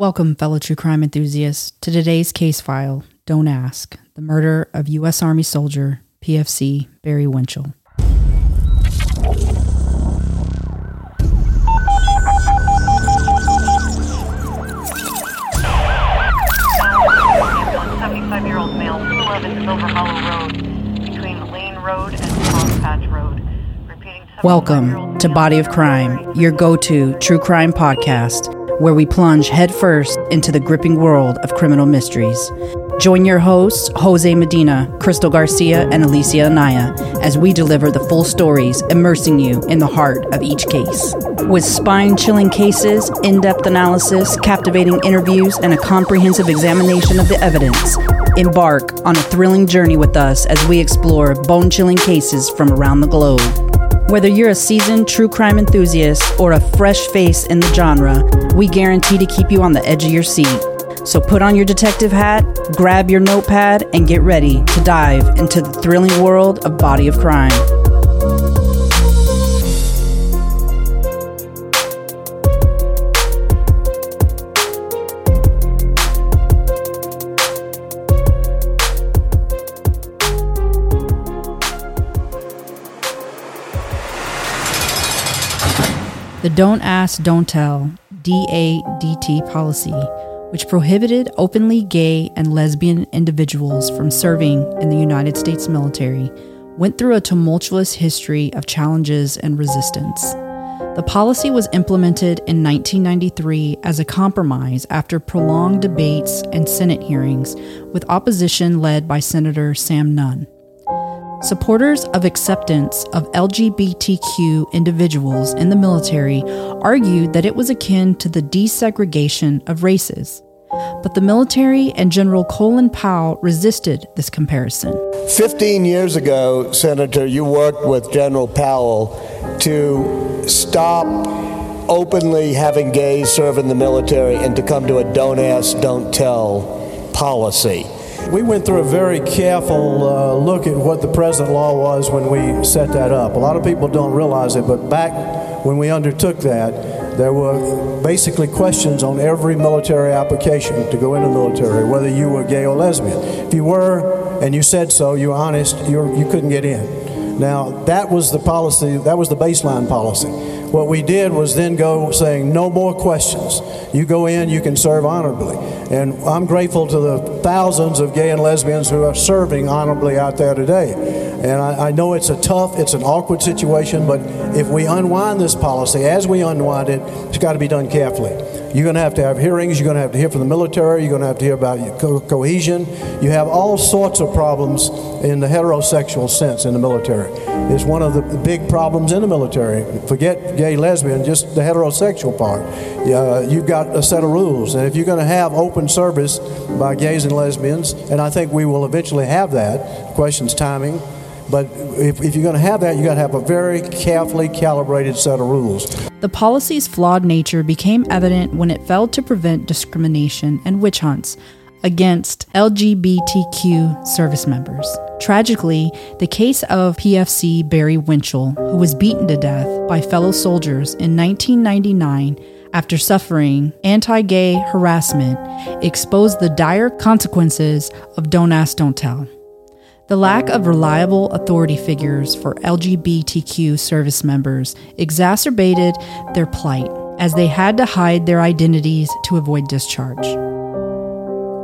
Welcome, fellow true crime enthusiasts, to today's case file Don't Ask the murder of U.S. Army soldier PFC Barry Winchell. Seventy-five-year-old male, 211 Silver Hollow Road, between Lane Road and Crosspatch Road. Repeating. Welcome to Body of Crime, your go to true crime podcast, where we plunge headfirst into the gripping world of criminal mysteries. Join your hosts, Jose Medina, Crystal Garcia, and Alicia Anaya, as we deliver the full stories, immersing you in the heart of each case. With spine chilling cases, in depth analysis, captivating interviews, and a comprehensive examination of the evidence, embark on a thrilling journey with us as we explore bone chilling cases from around the globe. Whether you're a seasoned true crime enthusiast or a fresh face in the genre, we guarantee to keep you on the edge of your seat. So put on your detective hat, grab your notepad, and get ready to dive into the thrilling world of Body of Crime. The Don't Ask, Don't Tell DADT policy, which prohibited openly gay and lesbian individuals from serving in the United States military, went through a tumultuous history of challenges and resistance. The policy was implemented in 1993 as a compromise after prolonged debates and Senate hearings, with opposition led by Senator Sam Nunn. Supporters of acceptance of LGBTQ individuals in the military argued that it was akin to the desegregation of races. But the military and General Colin Powell resisted this comparison. 15 years ago, Senator, you worked with General Powell to stop openly having gays serve in the military and to come to a don't ask, don't tell policy. We went through a very careful uh, look at what the present law was when we set that up. A lot of people don't realize it, but back when we undertook that, there were basically questions on every military application to go into the military, whether you were gay or lesbian. If you were and you said so, you were honest, you, you couldn't get in. Now, that was the policy, that was the baseline policy. What we did was then go saying, no more questions. You go in, you can serve honorably. And I'm grateful to the thousands of gay and lesbians who are serving honorably out there today. And I, I, know it's a tough, it's an awkward situation, but if we unwind this policy, as we unwind it, it's got to be done carefully. You're going to have to have hearings. You're going to have to hear from the military. You're going to have to hear about co- cohesion. You have all sorts of problems in the heterosexual sense in the military. It's one of the big problems in the military. Forget gay, lesbian, just the heterosexual part. Uh, you've got a set of rules. And if you're going to have open service by gays and lesbians, and I think we will eventually have that, question's timing. But if, if you're going to have that, you got to have a very carefully calibrated set of rules. The policy's flawed nature became evident when it failed to prevent discrimination and witch hunts against LGBTQ service members. Tragically, the case of PFC Barry Winchell, who was beaten to death by fellow soldiers in 1999 after suffering anti gay harassment, exposed the dire consequences of Don't Ask, Don't Tell. The lack of reliable authority figures for LGBTQ service members exacerbated their plight as they had to hide their identities to avoid discharge.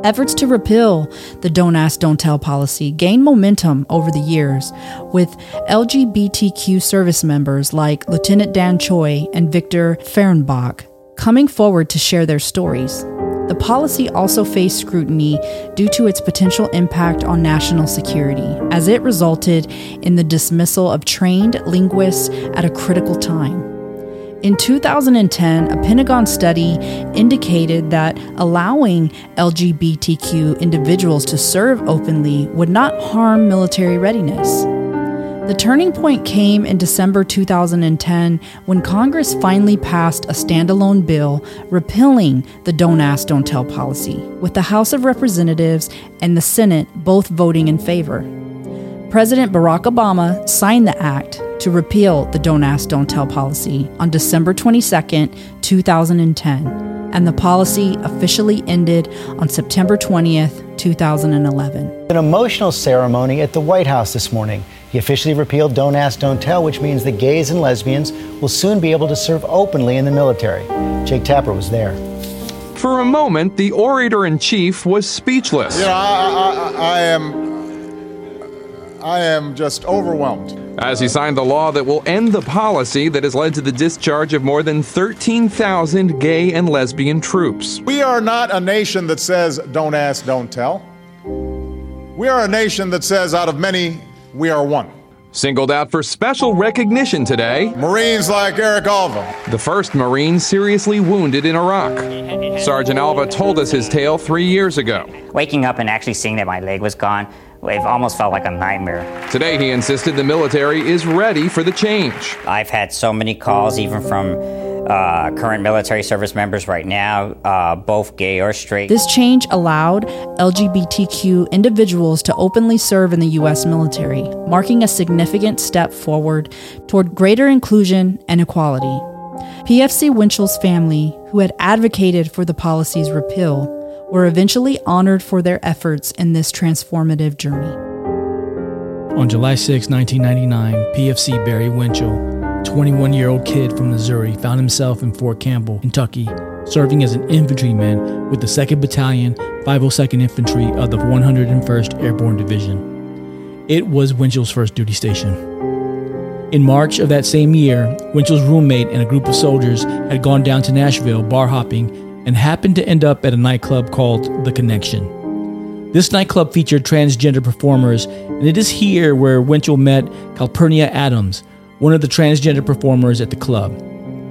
Efforts to repeal the Don't Ask, Don't Tell policy gained momentum over the years, with LGBTQ service members like Lieutenant Dan Choi and Victor Fehrenbach coming forward to share their stories. The policy also faced scrutiny due to its potential impact on national security, as it resulted in the dismissal of trained linguists at a critical time. In 2010, a Pentagon study indicated that allowing LGBTQ individuals to serve openly would not harm military readiness. The turning point came in December 2010 when Congress finally passed a standalone bill repealing the Don't Ask, Don't Tell policy, with the House of Representatives and the Senate both voting in favor. President Barack Obama signed the act to repeal the Don't Ask, Don't Tell policy on December 22, 2010, and the policy officially ended on September 20, 2011. An emotional ceremony at the White House this morning. He officially repealed Don't Ask, Don't Tell, which means that gays and lesbians will soon be able to serve openly in the military. Jake Tapper was there. For a moment, the orator in chief was speechless. You know, I, I, I am. I am just overwhelmed. As he signed the law that will end the policy that has led to the discharge of more than 13,000 gay and lesbian troops. We are not a nation that says, don't ask, don't tell. We are a nation that says, out of many, we are one. Singled out for special recognition today, Marines like Eric Alva. the first Marine seriously wounded in Iraq. Sergeant Alva told us his tale three years ago. Waking up and actually seeing that my leg was gone, it almost felt like a nightmare. Today, he insisted the military is ready for the change. I've had so many calls, even from uh, current military service members right now, uh, both gay or straight. This change allowed LGBTQ individuals to openly serve in the U.S. military, marking a significant step forward toward greater inclusion and equality. PFC Winchell's family, who had advocated for the policy's repeal, were eventually honored for their efforts in this transformative journey. On July 6, 1999, PFC Barry Winchell, 21 year old kid from Missouri, found himself in Fort Campbell, Kentucky, serving as an infantryman with the 2nd Battalion, 502nd Infantry of the 101st Airborne Division. It was Winchell's first duty station. In March of that same year, Winchell's roommate and a group of soldiers had gone down to Nashville bar hopping and happened to end up at a nightclub called The Connection. This nightclub featured transgender performers, and it is here where Winchell met Calpernia Addams, one of the transgender performers at the club.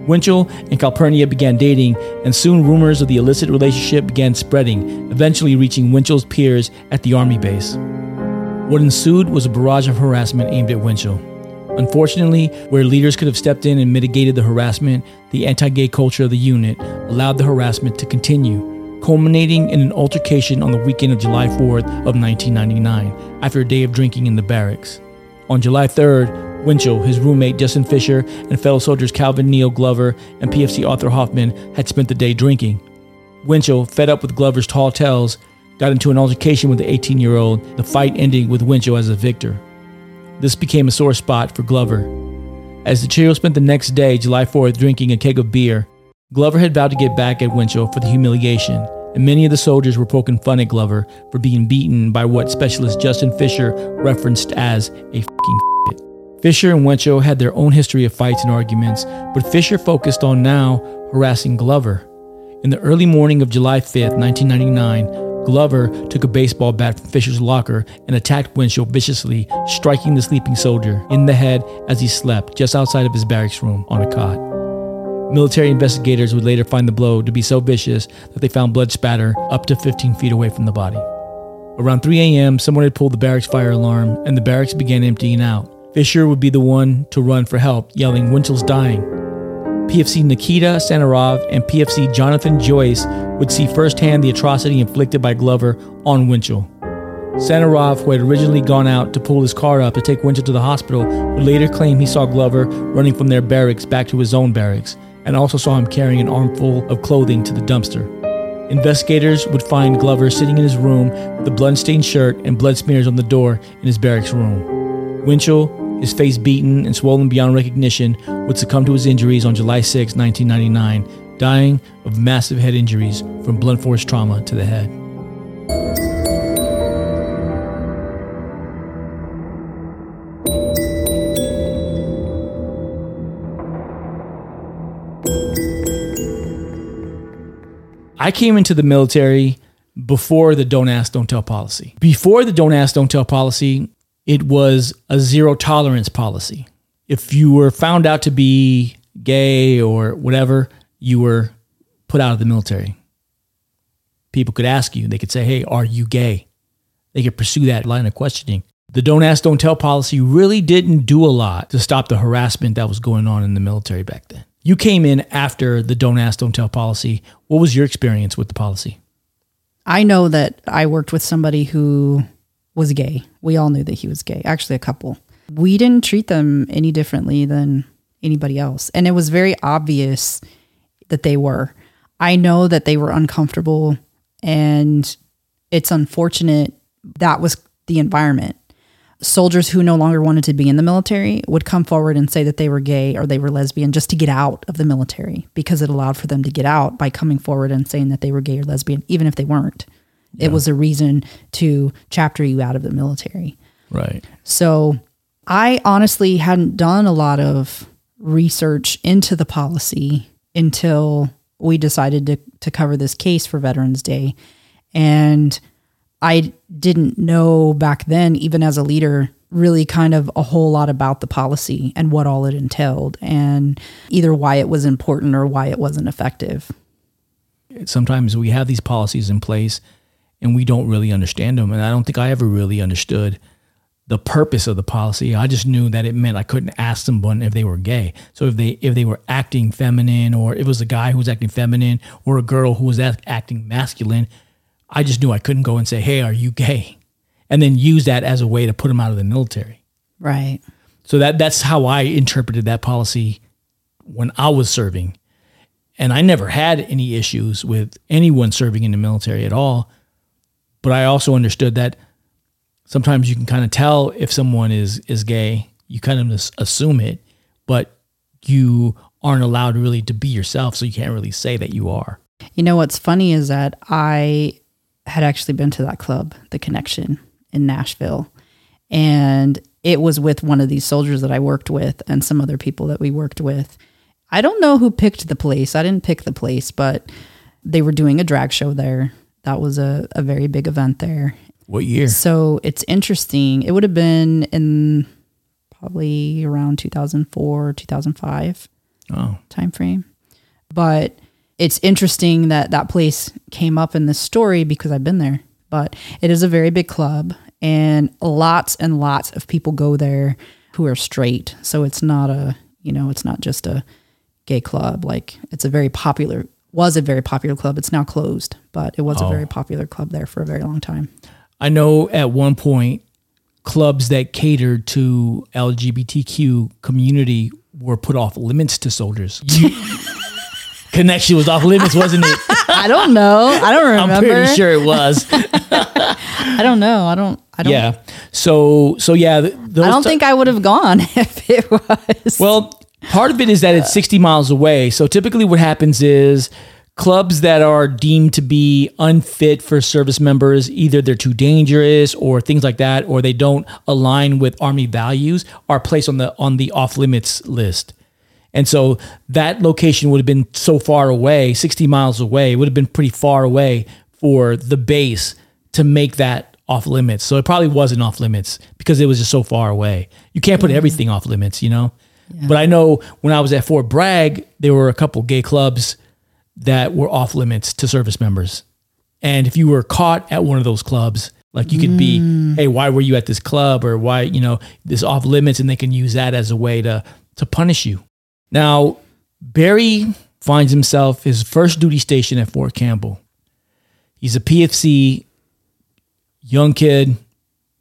Winchell and Calpernia began dating, and soon rumors of the illicit relationship began spreading, eventually reaching Winchell's peers at the Army base. What ensued was a barrage of harassment aimed at Winchell. Unfortunately, where leaders could have stepped in and mitigated the harassment, the anti gay culture of the unit allowed the harassment to continue, culminating in an altercation on the weekend of July 4th of 1999 after a day of drinking in the barracks. On July 3rd, Winchell, his roommate Justin Fisher, and fellow soldiers Calvin Neal Glover and PFC Arthur Hoffman had spent the day drinking. Winchell, fed up with Glover's tall tales, got into an altercation with the 18 year old, the fight ending with Winchell as a victor. This became a sore spot for Glover. As the trio spent the next day, July 4th, drinking a keg of beer, Glover had vowed to get back at Winchell for the humiliation, and many of the soldiers were poking fun at Glover for being beaten by what specialist Justin Fisher referenced as a fing. Fisher and Winchell had their own history of fights and arguments, but Fisher focused on now harassing Glover. In the early morning of July 5th, 1999, Glover took a baseball bat from Fisher's locker and attacked Winchell viciously, striking the sleeping soldier in the head as he slept just outside of his barracks room on a cot. Military investigators would later find the blow to be so vicious that they found blood spatter up to 15 feet away from the body. Around 3 a.m., someone had pulled the barracks fire alarm and the barracks began emptying out. Fisher would be the one to run for help, yelling, Winchell's dying. PFC Nikita Sanarov and PFC Jonathan Joyce would see firsthand the atrocity inflicted by Glover on Winchell. Sanarov, who had originally gone out to pull his car up to take Winchell to the hospital, would later claim he saw Glover running from their barracks back to his own barracks, and also saw him carrying an armful of clothing to the dumpster. Investigators would find Glover sitting in his room with a blood-stained shirt and blood smears on the door in his barracks room. Winchell, his face beaten and swollen beyond recognition, would succumb to his injuries on July 6, 1999, dying of massive head injuries from blunt force trauma to the head. I came into the military before the don't ask, don't tell policy. Before the don't ask, don't tell policy, it was a zero tolerance policy. If you were found out to be gay or whatever, you were put out of the military. People could ask you, they could say, Hey, are you gay? They could pursue that line of questioning. The don't ask, don't tell policy really didn't do a lot to stop the harassment that was going on in the military back then. You came in after the don't ask, don't tell policy. What was your experience with the policy? I know that I worked with somebody who was gay. We all knew that he was gay, actually, a couple. We didn't treat them any differently than anybody else. And it was very obvious that they were. I know that they were uncomfortable and it's unfortunate that was the environment. Soldiers who no longer wanted to be in the military would come forward and say that they were gay or they were lesbian just to get out of the military because it allowed for them to get out by coming forward and saying that they were gay or lesbian, even if they weren't. It was a reason to chapter you out of the military. Right. So I honestly hadn't done a lot of research into the policy until we decided to, to cover this case for Veterans Day. And I didn't know back then, even as a leader, really kind of a whole lot about the policy and what all it entailed, and either why it was important or why it wasn't effective. Sometimes we have these policies in place and we don't really understand them. And I don't think I ever really understood the purpose of the policy. I just knew that it meant I couldn't ask someone if they were gay. So if they if they were acting feminine, or it was a guy who was acting feminine, or a girl who was act- acting masculine, I just knew I couldn't go and say, "Hey, are you gay?" and then use that as a way to put them out of the military. Right. So that that's how I interpreted that policy when I was serving. And I never had any issues with anyone serving in the military at all. But I also understood that sometimes you can kind of tell if someone is is gay. You kind of assume it, but you aren't allowed really to be yourself, so you can't really say that you are. You know what's funny is that I had actually been to that club, The Connection in Nashville, and it was with one of these soldiers that I worked with and some other people that we worked with. I don't know who picked the place. I didn't pick the place, but they were doing a drag show there. That was a, a very big event there. What year? So it's interesting. It would have been in probably around 2004, 2005 Oh, time frame. But it's interesting that that place came up in this story because I've been there. But it is a very big club, and lots and lots of people go there who are straight. So it's not a you know it's not just a gay club. Like it's a very popular was a very popular club. It's now closed, but it was a Oh. very popular club there for a very long time. I know at one point clubs that catered to LGBTQ community were put off limits to soldiers. You- Connection was off limits, wasn't it? I don't know. I don't remember. I'm pretty sure it was. I don't know. I don't. I don't. yeah. So so yeah, those I don't ti- think I would have gone if it was. Well, part of it is that it's 60 miles away. So typically what happens is clubs that are deemed to be unfit for service members, either they're too dangerous or things like that, or they don't align with army values, are placed on the on the off limits list. And so that location would have been so far away, 60 miles away, it would have been pretty far away for the base to make that off limits. So it probably wasn't off limits because it was just so far away. You can't put mm-hmm. everything off limits, you know? But I know when I was at Fort Bragg, there were a couple gay clubs that were off limits to service members. And if you were caught at one of those clubs, like you could be, mm. hey, why were you at this club or why, you know, this off limits and they can use that as a way to to punish you. Now, Barry finds himself his first duty station at Fort Campbell. He's a PFC young kid,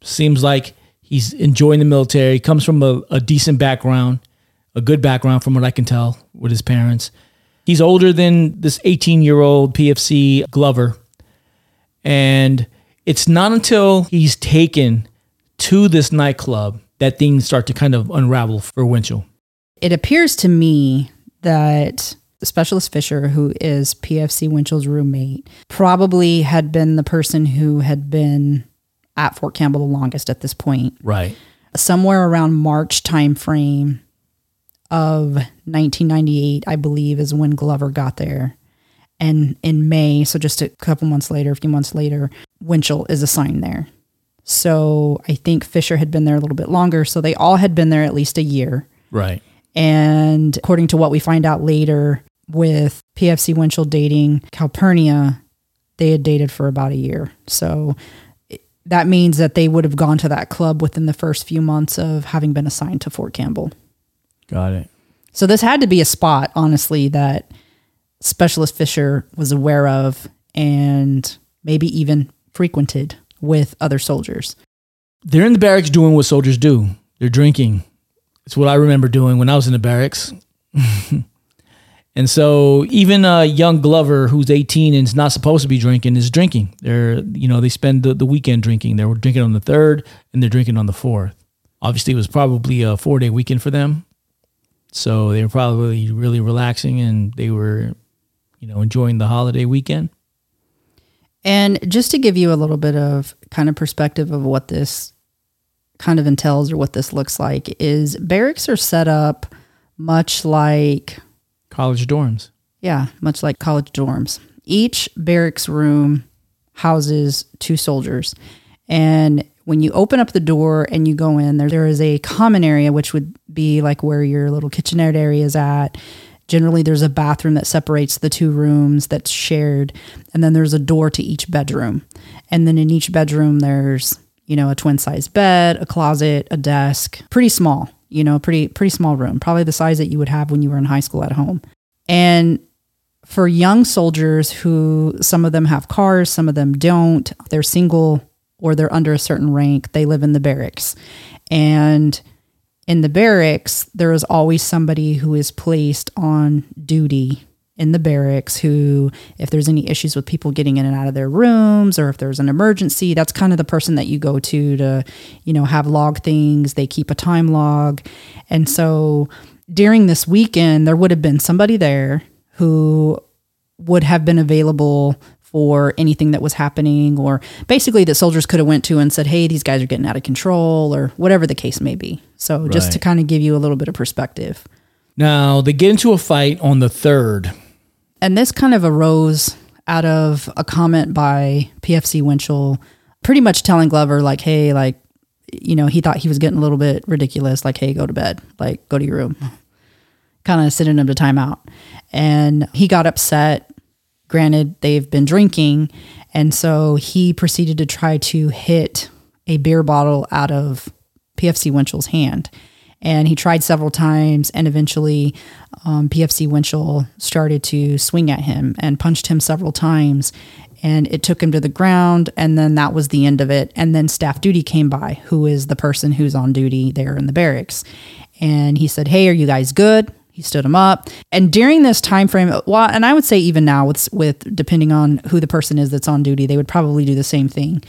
seems like he's enjoying the military, comes from a, a decent background, a good background from what I can tell with his parents. He's older than this 18 year old PFC Glover. And it's not until he's taken to this nightclub that things start to kind of unravel for Winchell. it appears to me that Specialist Fisher, who is PFC Winchell's roommate, probably had been the person who had been at Fort Campbell the longest at this point. Right. Somewhere around March timeframe of 1998, I believe, is when Glover got there. And in May, so just a couple months later, a few months later, Winchell is assigned there. So I think Fisher had been there a little bit longer. So they all had been there at least a year. Right. And according to what we find out later with PFC Winchell dating Calpernia, they had dated for about a year. So that means that they would have gone to that club within the first few months of having been assigned to Fort Campbell. Got it. So this had to be a spot, honestly, that Specialist Fisher was aware of and maybe even frequented with other soldiers. They're in the barracks doing what soldiers do. They're drinking. It's what I remember doing when I was in the barracks. And so even a young Glover who's 18 and is not supposed to be drinking is drinking. They're, you know, they spend the, the weekend drinking. They were drinking on the third and they're drinking on the fourth. Obviously, it was probably a four day weekend for them. So they were probably really relaxing and they were, you know, enjoying the holiday weekend. And just to give you a little bit of kind of perspective of what this kind of entails or what this looks like is barracks are set up much like college dorms. Yeah, much like college dorms. Each barracks room houses two soldiers. And when you open up the door and you go in, there, there is a common area, which would be like where your little kitchenette area is at. Generally, there's a bathroom that separates the two rooms that's shared. And then there's a door to each bedroom. And then in each bedroom, there's, you know, a twin size bed, a closet, a desk, pretty small, you know, pretty, pretty small room, probably the size that you would have when you were in high school at home. And for young soldiers who some of them have cars, some of them don't, they're single or they're under a certain rank, they live in the barracks. And in the barracks, there is always somebody who is placed on duty in the barracks who, if there's any issues with people getting in and out of their rooms or if there's an emergency, that's kind of the person that you go to to, you know, have log things. They keep a time log. And so during this weekend, there would have been somebody there who would have been available for anything that was happening or basically that soldiers could have went to and said hey these guys are getting out of control or whatever the case may be. So just to kind of give you a little bit of perspective. Now they get into a fight on the third. and this kind of arose out of a comment by pfc winchell pretty much telling glover like hey like you know he thought he was getting a little bit ridiculous like hey go to bed like go to your room. Kind of sending him to timeout. And he got upset granted they've been drinking and so he proceeded to try to hit a beer bottle out of pfc winchell's hand. And he tried several times and eventually um, pfc winchell started to swing at him and punched him several times and it took him to the ground and then that was the end of it. And then staff duty came by who is the person who's on duty there in the barracks. And he said hey are you guys good he stood him up. And during this time frame well and i would say even now with with depending on who the person is that's on duty they would probably do the same thing.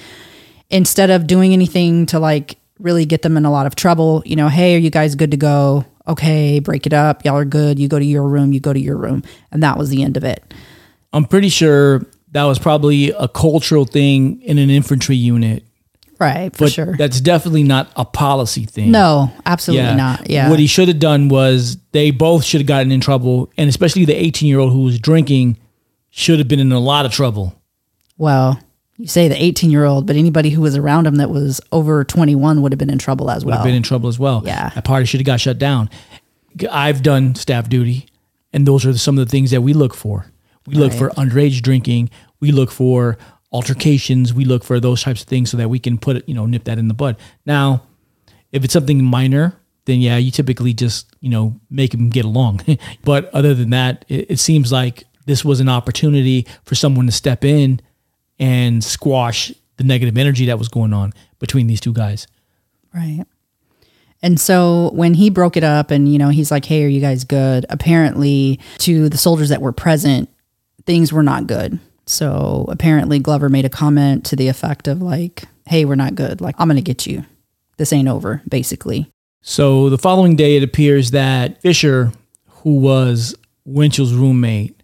Instead of doing anything to like really get them in a lot of trouble you know hey are you guys good to go? Okay break it up. Y'all are good. You go to your room. You go to your room. And that was the end of it. I'm pretty sure that was probably a cultural thing in an infantry unit. Right for But sure that's definitely not a policy thing. no absolutely not yeah What he should have done was they both should have gotten in trouble, and especially the 18 year old who was drinking should have been in a lot of trouble. well you say the 18 year old but anybody who was around him that was over 21 would have been in trouble as Would well have been in trouble as well. Yeah. that party should have got shut down. I've done staff duty, and those are some of the things that we look for. We look Right. for underage drinking. We look for altercations. We look for those types of things so that we can put it, you know, nip that in the bud. Now, if it's something minor, then yeah, you typically just, you know, make them get along. but other than that, it, it seems like this was an opportunity for someone to step in and squash the negative energy that was going on between these two guys. Right. And so when he broke it up and, you know, he's like, hey, are you guys good? Apparently, to the soldiers that were present, things were not good. So apparently, Glover made a comment to the effect of, like, hey, we're not good. Like, I'm going to get you. This ain't over, basically. So the following day, it appears that Fisher, who was Winchell's roommate,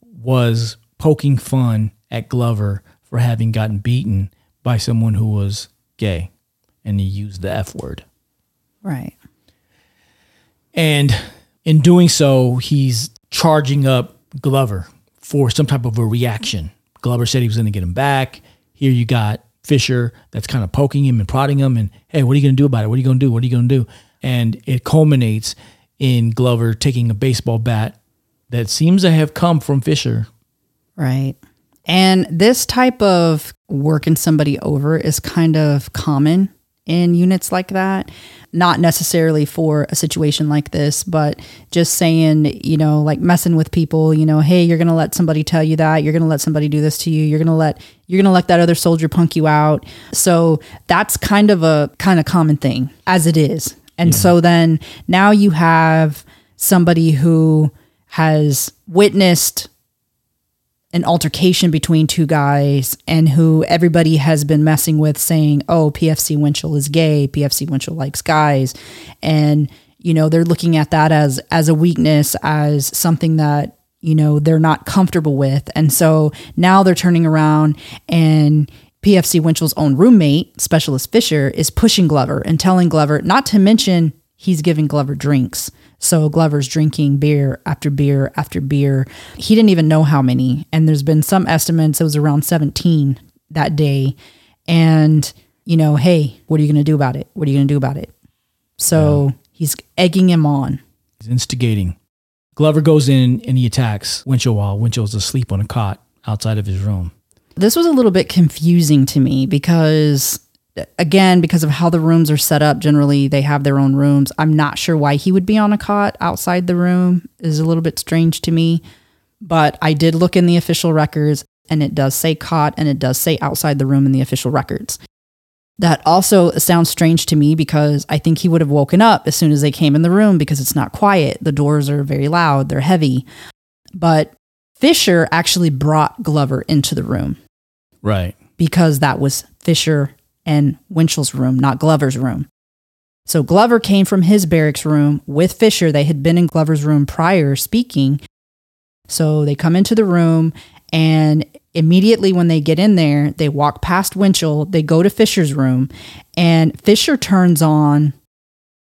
was poking fun at Glover for having gotten beaten by someone who was gay. And he used the F word. Right. And in doing so, he's charging up Glover for some type of a reaction. Glover said he was going to get him back. Here you got Fisher that's kind of poking him and prodding him. And hey, what are you going to do about it? What are you going to do? What are you going to do? And it culminates in Glover taking a baseball bat that seems to have come from Fisher. Right. And this type of working somebody over is kind of common in units like that. Not necessarily for a situation like this, but just saying, you know, like messing with people, you know, hey, you're going to let somebody tell you that, you're going to let somebody do this to you, you're going to let you're going to let that other soldier punk you out. So that's kind of a kind of common thing as it is. And so then now you have somebody who has witnessed an altercation between two guys and who everybody has been messing with saying, oh, PFC Winchell is gay, PFC Winchell likes guys. And, you know, they're looking at that as as a weakness, as something that, you know, they're not comfortable with. And so now they're turning around and PFC Winchell's own roommate, Specialist Fisher, is pushing Glover and telling Glover, not to mention he's giving Glover drinks. So Glover's drinking beer after beer after beer. He didn't even know how many. And there's been some estimates, it was around 17 that day. And, you know, hey, what are you going to do about it? What are you going to do about it? So yeah. he's egging him on. He's instigating. Glover goes in and he attacks Winchell while Winchell's asleep on a cot outside of his room. This was a little bit confusing to me because again, because of how the rooms are set up, generally they have their own rooms. I'm not sure why he would be on a cot outside the room is a little bit strange to me. But I did look in the official records and it does say cot and it does say outside the room in the official records. That also sounds strange to me because I think he would have woken up as soon as they came in the room because it's not quiet. The doors are very loud, they're heavy. But Fisher actually brought Glover into the room. Right. Because that was Fisher and Winchell's room, not Glover's room. So Glover came from his barracks room with Fisher. They had been in Glover's room prior speaking. So they come into the room and immediately when they get in there, they walk past Winchell, they go to Fisher's room, and Fisher turns on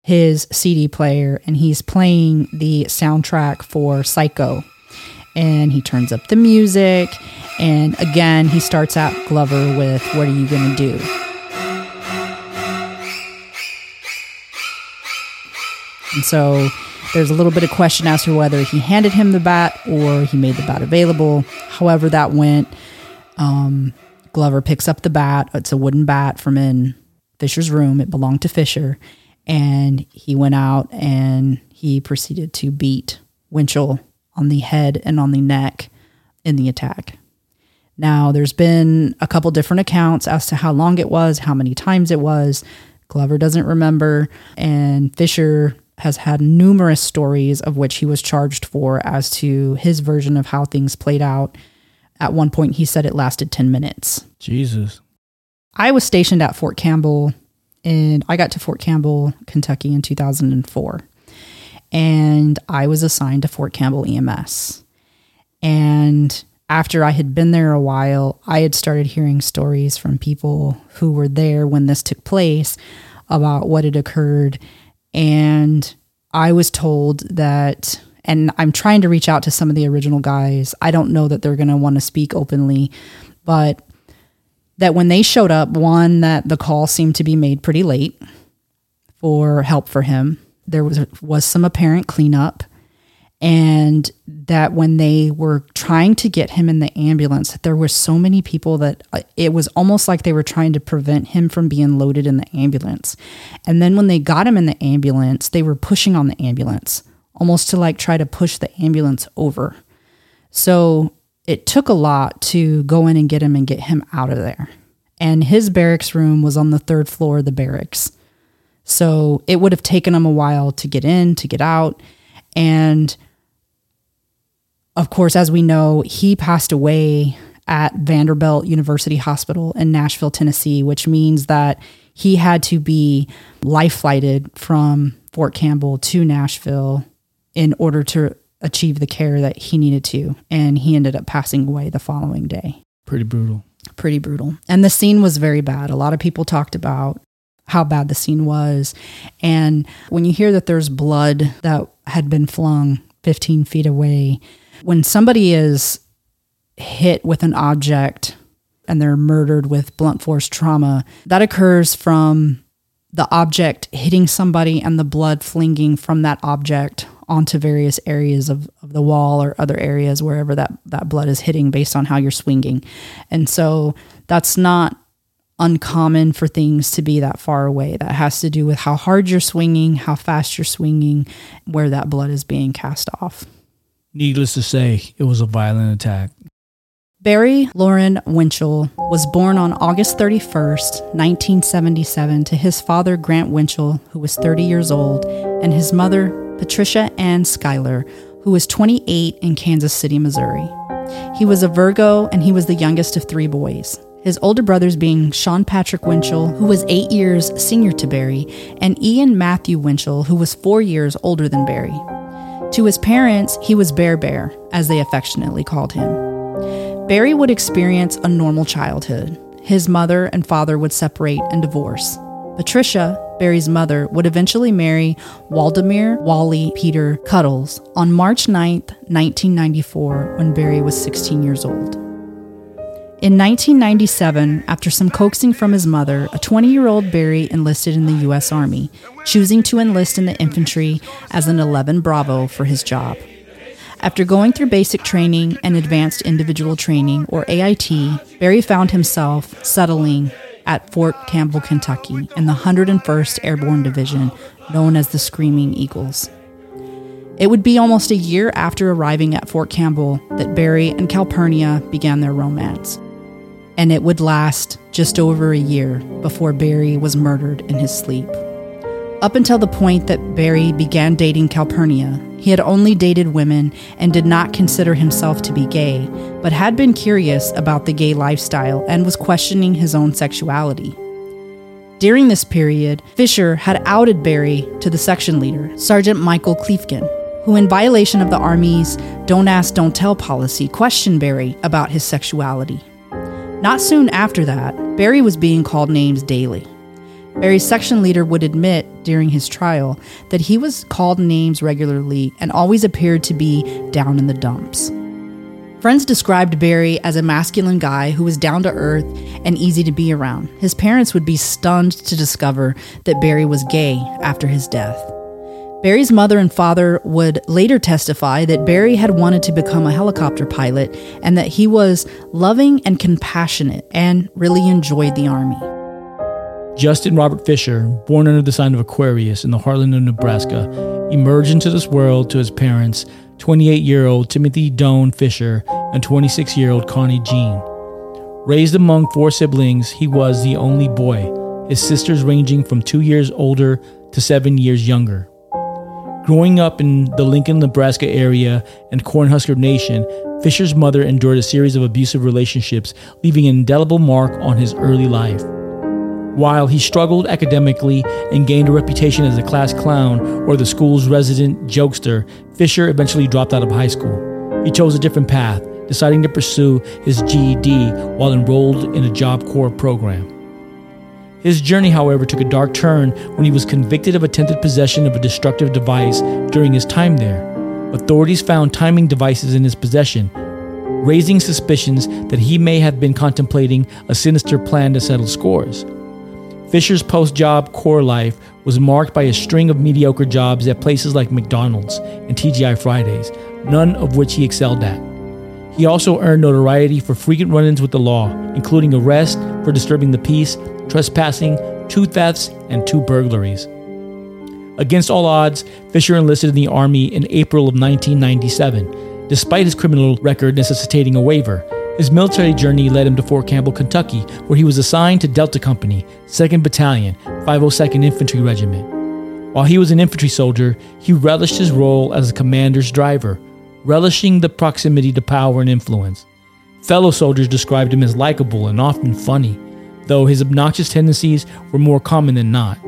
his CD player and he's playing the soundtrack for Psycho. And he turns up the music. And again, he starts out Glover with, What are you going to do? And so there's a little bit of question as to whether he handed him the bat or he made the bat available. However, that went. Um, Glover picks up the bat. It's a wooden bat from in Fisher's room. It belonged to Fisher. And he went out and he proceeded to beat Winchell on the head and on the neck in the attack. Now, there's been a couple different accounts as to how long it was, how many times it was. Glover doesn't remember, and Fisher has had numerous stories of which he was charged for as to his version of how things played out. At one point, he said it lasted 10 minutes. Jesus. I was stationed at Fort Campbell, and I got to Fort Campbell, Kentucky in 2004. And I was assigned to Fort Campbell EMS. And after I had been there a while, I had started hearing stories from people who were there when this took place about what had occurred and I was told that, and I'm trying to reach out to some of the original guys. I don't know that they're going to want to speak openly, but that when they showed up, one, that the call seemed to be made pretty late for help for him. There was, was some apparent cleanup and that when they were trying to get him in the ambulance there were so many people that uh, it was almost like they were trying to prevent him from being loaded in the ambulance. And then when they got him in the ambulance they were pushing on the ambulance almost to like try to push the ambulance over. So it took a lot to go in and get him and get him out of there. And his barracks room was on the third floor of the barracks. So it would have taken him a while to get in to get out. And of course, as we know, he passed away at Vanderbilt University Hospital in Nashville, Tennessee, which means that he had to be life flighted from Fort Campbell to Nashville in order to achieve the care that he needed to. And he ended up passing away the following day. Pretty brutal. Pretty brutal. And the scene was very bad. A lot of people talked about how bad the scene was. And when you hear that there's blood that had been flung 15 feet away, when somebody is hit with an object and they're murdered with blunt force trauma, that occurs from the object hitting somebody and the blood flinging from that object onto various areas of, of the wall or other areas wherever that, that blood is hitting based on how you're swinging. And so that's not uncommon for things to be that far away. That has to do with how hard you're swinging, how fast you're swinging, where that blood is being cast off. Needless to say, it was a violent attack. Barry Lauren Winchell was born on August 31st, 1977, to his father, Grant Winchell, who was 30 years old, and his mother, Patricia Ann Schuyler, who was 28 in Kansas City, Missouri. He was a Virgo and he was the youngest of three boys. His older brothers being Sean Patrick Winchell, who was eight years senior to Barry, and Ian Matthew Winchell, who was four years older than Barry. To his parents, he was Bear Bear, as they affectionately called him. Barry would experience a normal childhood. His mother and father would separate and divorce. Patricia, Barry's mother, would eventually marry Waldemar Wally Peter Kutteles on March 9, 1994, when Barry was 16 years old. In 1997, after some coaxing from his mother, a 20 year old Barry enlisted in the U.S. Army, choosing to enlist in the infantry as an 11 Bravo for his job. After going through basic training and advanced individual training, or AIT, Barry found himself settling at Fort Campbell, Kentucky, in the 101st Airborne Division, known as the Screaming Eagles. It would be almost a year after arriving at Fort Campbell that Barry and Calpernia began their romance. And it would last just over a year before Barry was murdered in his sleep. Up until the point that Barry began dating Calpernia, he had only dated women and did not consider himself to be gay, but had been curious about the gay lifestyle and was questioning his own sexuality. During this period, Fisher had outed Barry to the section leader, Sergeant Michael Kleifgen, who, in violation of the Army's Don't Ask, Don't Tell policy, questioned Barry about his sexuality. Not soon after that, Barry was being called names daily. Barry's section leader would admit during his trial that he was called names regularly and always appeared to be down in the dumps. Friends described Barry as a masculine guy who was down to earth and easy to be around. His parents would be stunned to discover that Barry was gay after his death. Barry's mother and father would later testify that Barry had wanted to become a helicopter pilot and that he was loving and compassionate and really enjoyed the Army. Justin Robert Fisher, born under the sign of Aquarius in the heartland of Nebraska, emerged into this world to his parents, 28 year old Timothy Doan Fisher and 26 year old Connie Jean. Raised among four siblings, he was the only boy, his sisters ranging from two years older to seven years younger. Growing up in the Lincoln, Nebraska area and Cornhusker Nation, Fisher's mother endured a series of abusive relationships, leaving an indelible mark on his early life. While he struggled academically and gained a reputation as a class clown or the school's resident jokester, Fisher eventually dropped out of high school. He chose a different path, deciding to pursue his GED while enrolled in a Job Corps program. His journey, however, took a dark turn when he was convicted of attempted possession of a destructive device during his time there. Authorities found timing devices in his possession, raising suspicions that he may have been contemplating a sinister plan to settle scores. Fisher's post job Corps life was marked by a string of mediocre jobs at places like McDonald's and TGI Fridays, none of which he excelled at. He also earned notoriety for frequent run ins with the law, including arrest for disturbing the peace, trespassing, two thefts, and two burglaries. Against all odds, Fisher enlisted in the Army in April of 1997, despite his criminal record necessitating a waiver. His military journey led him to Fort Campbell, Kentucky, where he was assigned to Delta Company, 2nd Battalion, 502nd Infantry Regiment. While he was an infantry soldier, he relished his role as a commander's driver, relishing the proximity to power and influence. Fellow soldiers described him as likable and often funny, though his obnoxious tendencies were more common than not.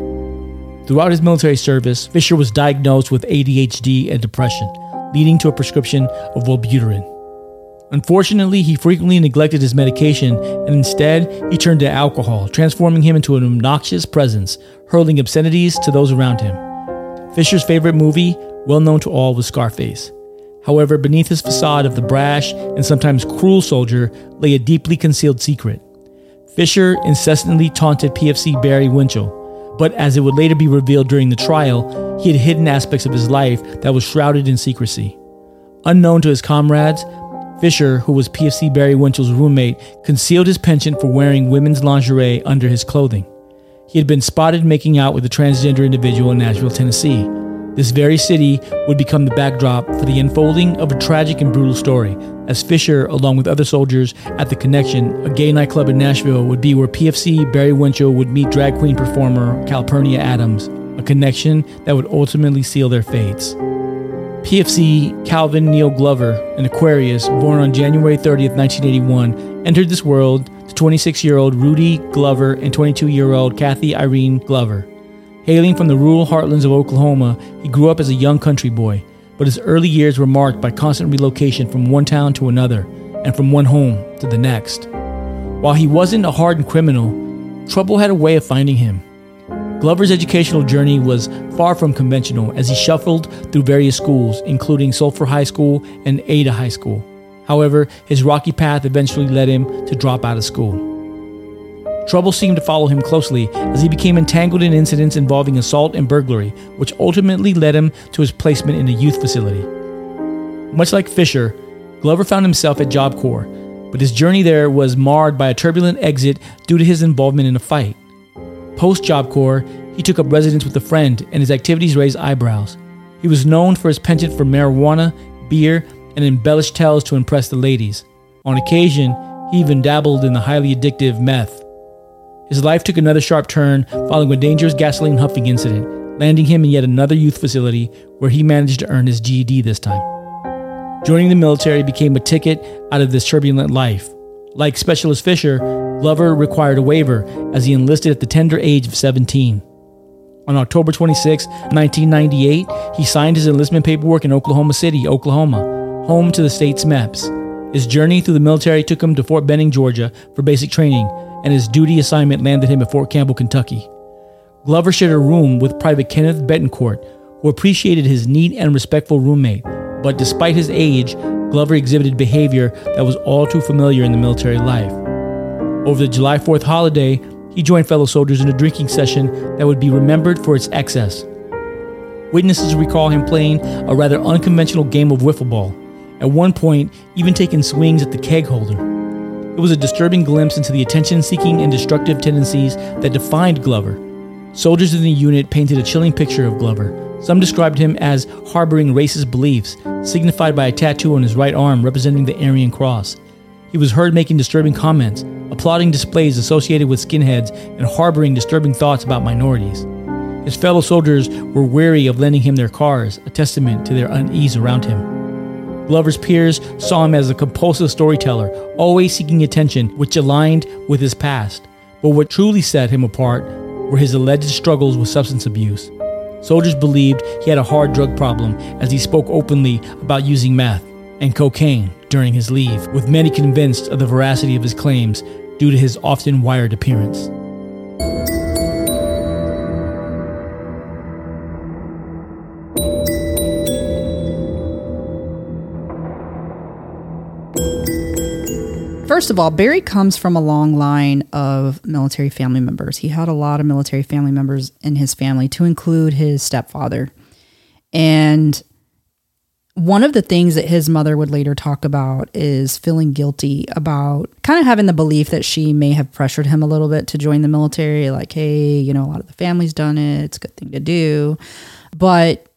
Throughout his military service, Fisher was diagnosed with ADHD and depression, leading to a prescription of Wellbutrin. Unfortunately, he frequently neglected his medication and instead he turned to alcohol, transforming him into an obnoxious presence, hurling obscenities to those around him. Fisher's favorite movie, well known to all, was Scarface. However, beneath his facade of the brash and sometimes cruel soldier lay a deeply concealed secret. Fisher incessantly taunted PFC Barry Winchell, but as it would later be revealed during the trial, he had hidden aspects of his life that was shrouded in secrecy. Unknown to his comrades, Fisher, who was PFC Barry Winchell's roommate, concealed his penchant for wearing women's lingerie under his clothing. He had been spotted making out with a transgender individual in Nashville, Tennessee. This very city would become the backdrop for the unfolding of a tragic and brutal story, as Fisher, along with other soldiers at The Connection, a gay nightclub in Nashville, would be where PFC Barry Winchell would meet drag queen performer Calpernia Addams, a connection that would ultimately seal their fates. PFC Calvin Neil Glover, an Aquarius born on January 30th, 1981, entered this world to 26 year old Rudy Glover and 22 year old Kathy Irene Glover. Hailing from the rural heartlands of Oklahoma, he grew up as a young country boy, but his early years were marked by constant relocation from one town to another and from one home to the next. While he wasn't a hardened criminal, trouble had a way of finding him. Glover's educational journey was far from conventional as he shuffled through various schools, including Sulphur High School and Ada High School. However, his rocky path eventually led him to drop out of school. Trouble seemed to follow him closely as he became entangled in incidents involving assault and burglary, which ultimately led him to his placement in a youth facility. Much like Fisher, Glover found himself at Job Corps, but his journey there was marred by a turbulent exit due to his involvement in a fight. Post Job Corps, he took up residence with a friend, and his activities raised eyebrows. He was known for his penchant for marijuana, beer, and embellished tales to impress the ladies. On occasion, he even dabbled in the highly addictive meth. His life took another sharp turn following a dangerous gasoline huffing incident, landing him in yet another youth facility where he managed to earn his GED this time. Joining the military became a ticket out of this turbulent life. Like Specialist Fisher, Glover required a waiver as he enlisted at the tender age of 17. On October 26, 1998, he signed his enlistment paperwork in Oklahoma City, Oklahoma, home to the state's MEPS. His journey through the military took him to Fort Benning, Georgia for basic training, and his duty assignment landed him at Fort Campbell, Kentucky. Glover shared a room with Private Kenneth Betancourt, who appreciated his neat and respectful roommate, but despite his age, Glover exhibited behavior that was all too familiar in the military life. Over the July 4th holiday, he joined fellow soldiers in a drinking session that would be remembered for its excess. Witnesses recall him playing a rather unconventional game of wiffle ball, at one point, even taking swings at the keg holder. It was a disturbing glimpse into the attention seeking and destructive tendencies that defined Glover. Soldiers in the unit painted a chilling picture of Glover. Some described him as harboring racist beliefs, signified by a tattoo on his right arm representing the Aryan cross. He was heard making disturbing comments, applauding displays associated with skinheads, and harboring disturbing thoughts about minorities. His fellow soldiers were wary of lending him their cars, a testament to their unease around him. Glover's peers saw him as a compulsive storyteller, always seeking attention, which aligned with his past. But what truly set him apart were his alleged struggles with substance abuse. Soldiers believed he had a hard drug problem as he spoke openly about using meth and cocaine during his leave, with many convinced of the veracity of his claims due to his often wired appearance. First of all, Barry comes from a long line of military family members. He had a lot of military family members in his family, to include his stepfather. And one of the things that his mother would later talk about is feeling guilty about kind of having the belief that she may have pressured him a little bit to join the military. Like, hey, you know, a lot of the family's done it, it's a good thing to do. But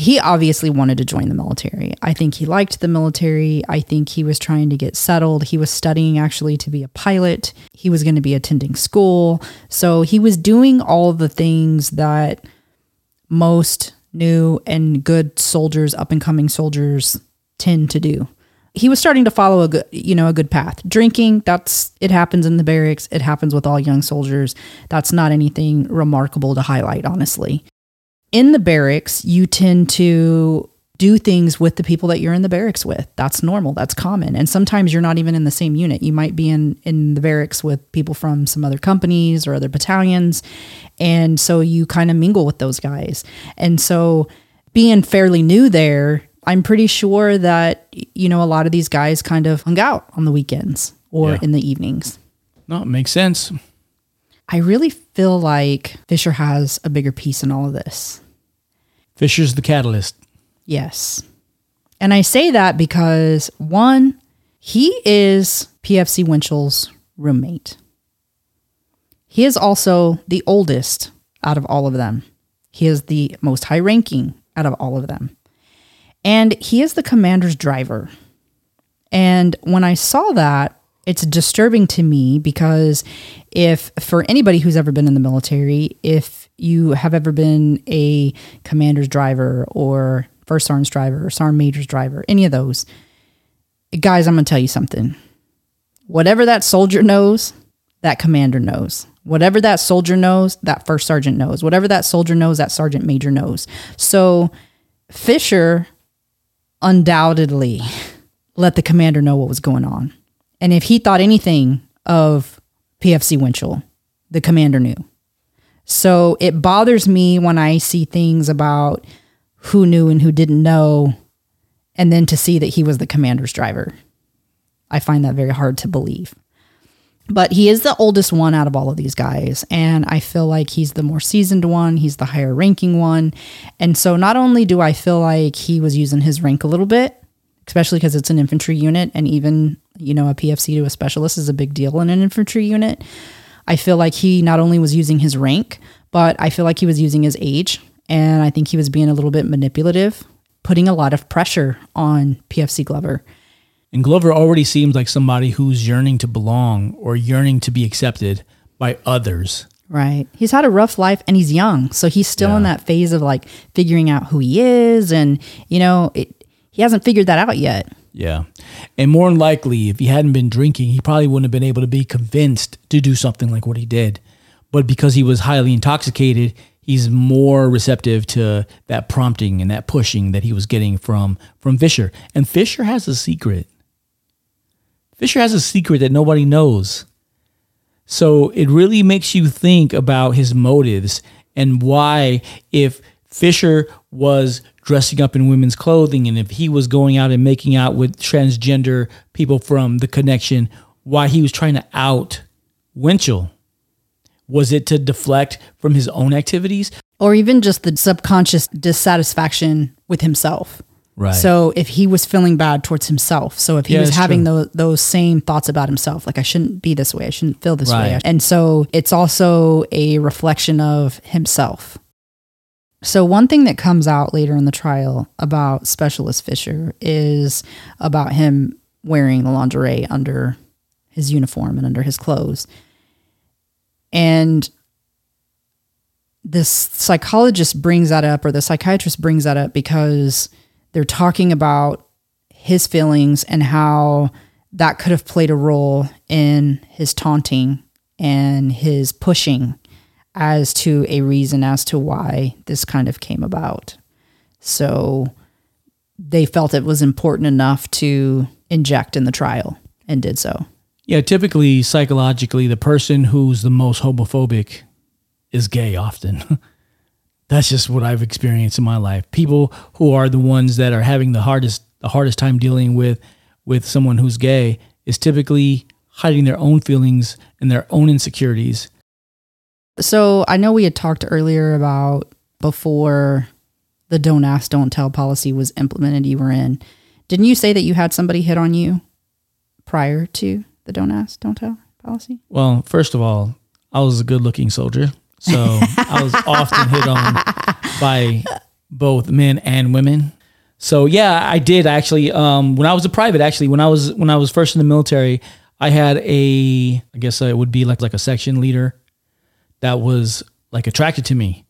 he obviously wanted to join the military. I think he liked the military. I think he was trying to get settled. He was studying actually to be a pilot. He was going to be attending school. So he was doing all the things that most new and good soldiers, up and coming soldiers tend to do. He was starting to follow a good, you know, a good path. Drinking, that's it happens in the barracks. It happens with all young soldiers. That's not anything remarkable to highlight, honestly. In the barracks, you tend to do things with the people that you're in the barracks with. That's normal. That's common. And sometimes you're not even in the same unit. You might be in in the barracks with people from some other companies or other battalions. And so you kind of mingle with those guys. And so being fairly new there, I'm pretty sure that you know a lot of these guys kind of hung out on the weekends or Yeah. in the evenings. No, it makes sense. I really feel like Fisher has a bigger piece in all of this. Fisher's the catalyst. Yes. And I say that because one, he is PFC Winchell's roommate. He is also the oldest out of all of them. He is the most high ranking out of all of them. And he is the commander's driver. And when I saw that, it's disturbing to me because if for anybody who's ever been in the military, if you have ever been a commander's driver or first sergeant's driver or sergeant major's driver, any of those. Guys, I'm going to tell you something. Whatever that soldier knows, that commander knows. Whatever that soldier knows, that first sergeant knows. Whatever that soldier knows, that sergeant major knows. So Fisher undoubtedly let the commander know what was going on. And if he thought anything of PFC Winchell, the commander knew. So it bothers me when I see things about who knew and who didn't know, and then to see that he was the commander's driver. I find that very hard to believe. But he is the oldest one out of all of these guys. And I feel like he's the more seasoned one. He's the higher ranking one. And so not only do I feel like he was using his rank a little bit, especially because it's an infantry unit, and even, you know, a PFC to a specialist is a big deal in an infantry unit. I feel like he not only was using his rank, but I feel like he was using his age. And I think he was being a little bit manipulative, putting a lot of pressure on PFC Glover. And Glover already seems like somebody who's yearning to belong or yearning to be accepted by others. Right. He's had a rough life and he's young. So he's still in that phase of like figuring out who he is. And, you know, it, he hasn't figured that out yet. Yeah. And more than likely, if he hadn't been drinking, he probably wouldn't have been able to be convinced to do something like what he did. But because he was highly intoxicated, he's more receptive to that prompting and that pushing that he was getting from from Fisher. And Fisher has a secret. Fisher has a secret that nobody knows. So it really makes you think about his motives and why, if Fisher was dressing up in women's clothing and if he was going out and making out with transgender people from the connection, why he was trying to out Winchell. Was it to deflect from his own activities? Or even just the subconscious dissatisfaction with himself. Right. So if he was feeling bad towards himself, so if he Yeah, was having true. those those same thoughts about himself, like I shouldn't be this way, I shouldn't feel this way, and so it's also a reflection of himself. So one thing that comes out later in the trial about Specialist Fisher is about him wearing the lingerie under his uniform and under his clothes, and this psychologist brings that up or the psychiatrist brings that up because they're talking about his feelings and how that could have played a role in his taunting and his pushing as to a reason as to why this kind of came about. So they felt it was important enough to inject in the trial and did so. Yeah, typically psychologically, the person who's the most homophobic is gay often. That's just what I've experienced in my life. People who are the ones that are having the hardest the hardest time dealing with with someone who's gay is typically hiding their own feelings and their own insecurities. So I know we had talked earlier about before the don't ask, don't tell policy was implemented, you were in. Didn't you say that you had somebody hit on you prior to the don't ask, don't tell policy? Well, first of all, I was a good-looking soldier, so I was often hit on by both men and women. So yeah, I did actually. Um, when I was a private, actually, when I was when I was first in the military, I had a, I guess it would be like like a section leader that was like attracted to me,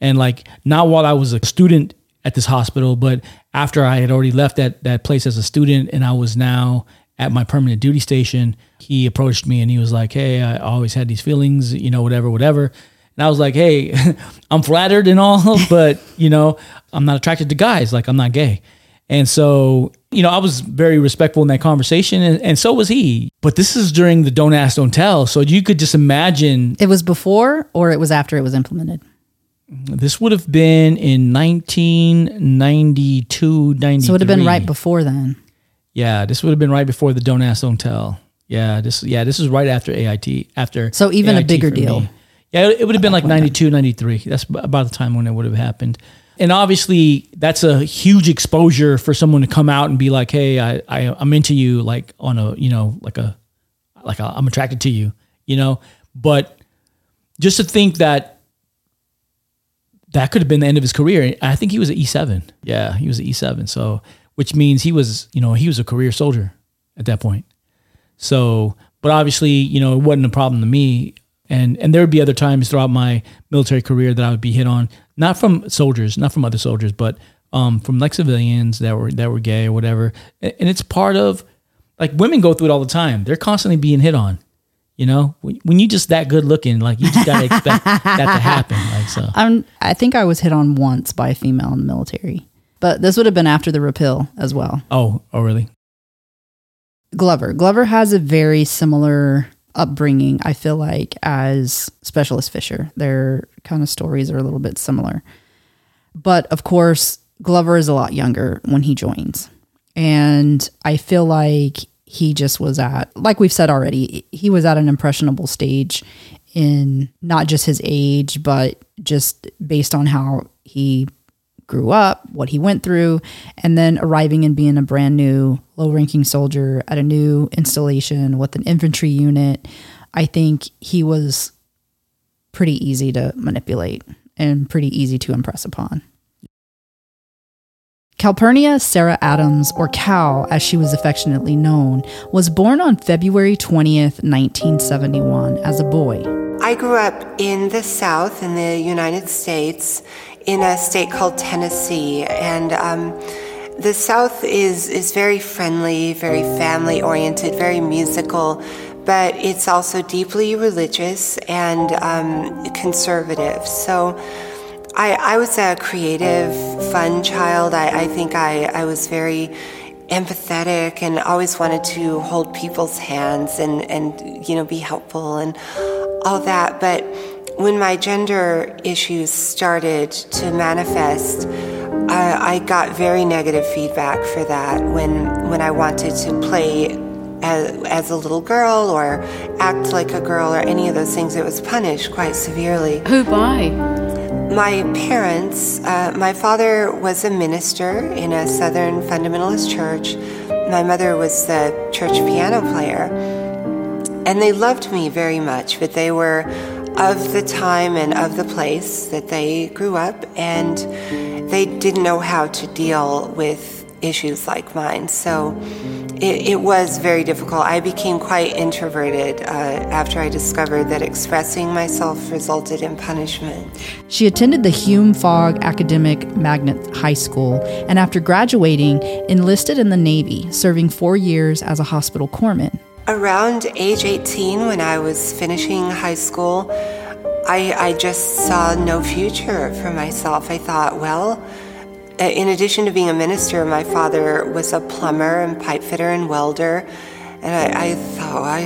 and like not while I was a student at this hospital, but after I had already left that that place as a student, and I was now at my permanent duty station, he approached me and he was like, "Hey, I always had these feelings, you know, whatever, whatever." And I was like, "Hey, I'm flattered and all, but you know, I'm not attracted to guys. Like, I'm not gay." And so, you know, I was very respectful in that conversation, and, and so was he. But this is during the "Don't Ask, Don't Tell," so you could just imagine It was before or it was after it was implemented? this would have been in 1992, 93. So it would have been right before then. Yeah, this would have been right before the Don't Ask, Don't Tell. Yeah, this yeah, this is right after AIT. After So even a bigger deal. me. Yeah, it, it would have been like 92, 93. That's about the time when it would have happened. And obviously, that's a huge exposure for someone to come out and be like, "Hey, I, I I'm into you," like on a you know like a like a, I'm attracted to you, you know. But just to think that that could have been the end of his career. I think he was an E7. Yeah, he was an E7. So, which means he was, you know, he was a career soldier at that point. So, but obviously, you know, it wasn't a problem to me. And and there would be other times throughout my military career that I would be hit on, not from soldiers, not from other soldiers, but um, from like civilians that were that were gay or whatever, and it's part of like women go through it all the time. They're constantly being hit on. You know, when, when you just that good looking, like you just gotta expect that to happen. Like so, I'm, I think I was hit on once by a female in the military, but this would have been after the repeal as well. oh, oh really? Glover. Glover has a very similar upbringing, I feel like, as Specialist Fisher. Their kind of stories are a little bit similar. But of course, Glover is a lot younger when he joins. And I feel like he just was at, like we've said already, he was at an impressionable stage in not just his age, but just based on how he grew up, what he went through, and then arriving and being a brand new low ranking soldier at a new installation with an infantry unit. I think he was pretty easy to manipulate and pretty easy to impress upon. Calpernia Sarah Addams, or Cal as she was affectionately known, was born on February 20th, 1971, as a boy. I grew up in the South in the United States in a state called Tennessee. And um, the South is, is very friendly, very family oriented, very musical, but it's also deeply religious and um, conservative. So I, I was a creative, fun child. I, I think I, I was very empathetic and always wanted to hold people's hands and, and you know be helpful and all that but when my gender issues started to manifest I, I got very negative feedback for that when when I wanted to play as, as a little girl or act like a girl or any of those things it was punished quite severely Who by? my parents, uh, my father was a minister in a Southern fundamentalist church. My mother was the church piano player. And they loved me very much, but they were of the time and of the place that they grew up, and they didn't know how to deal with issues like mine. So it, it was very difficult. I became quite introverted uh, after I discovered that expressing myself resulted in punishment. She attended the Hume Fogg Academic Magnet High School and, after graduating, enlisted in the Navy, serving four years as a hospital corpsman. Around age 18, when I was finishing high school, I, I just saw no future for myself. I thought, well, in addition to being a minister, my father was a plumber and pipe fitter and welder. And I, I thought, I,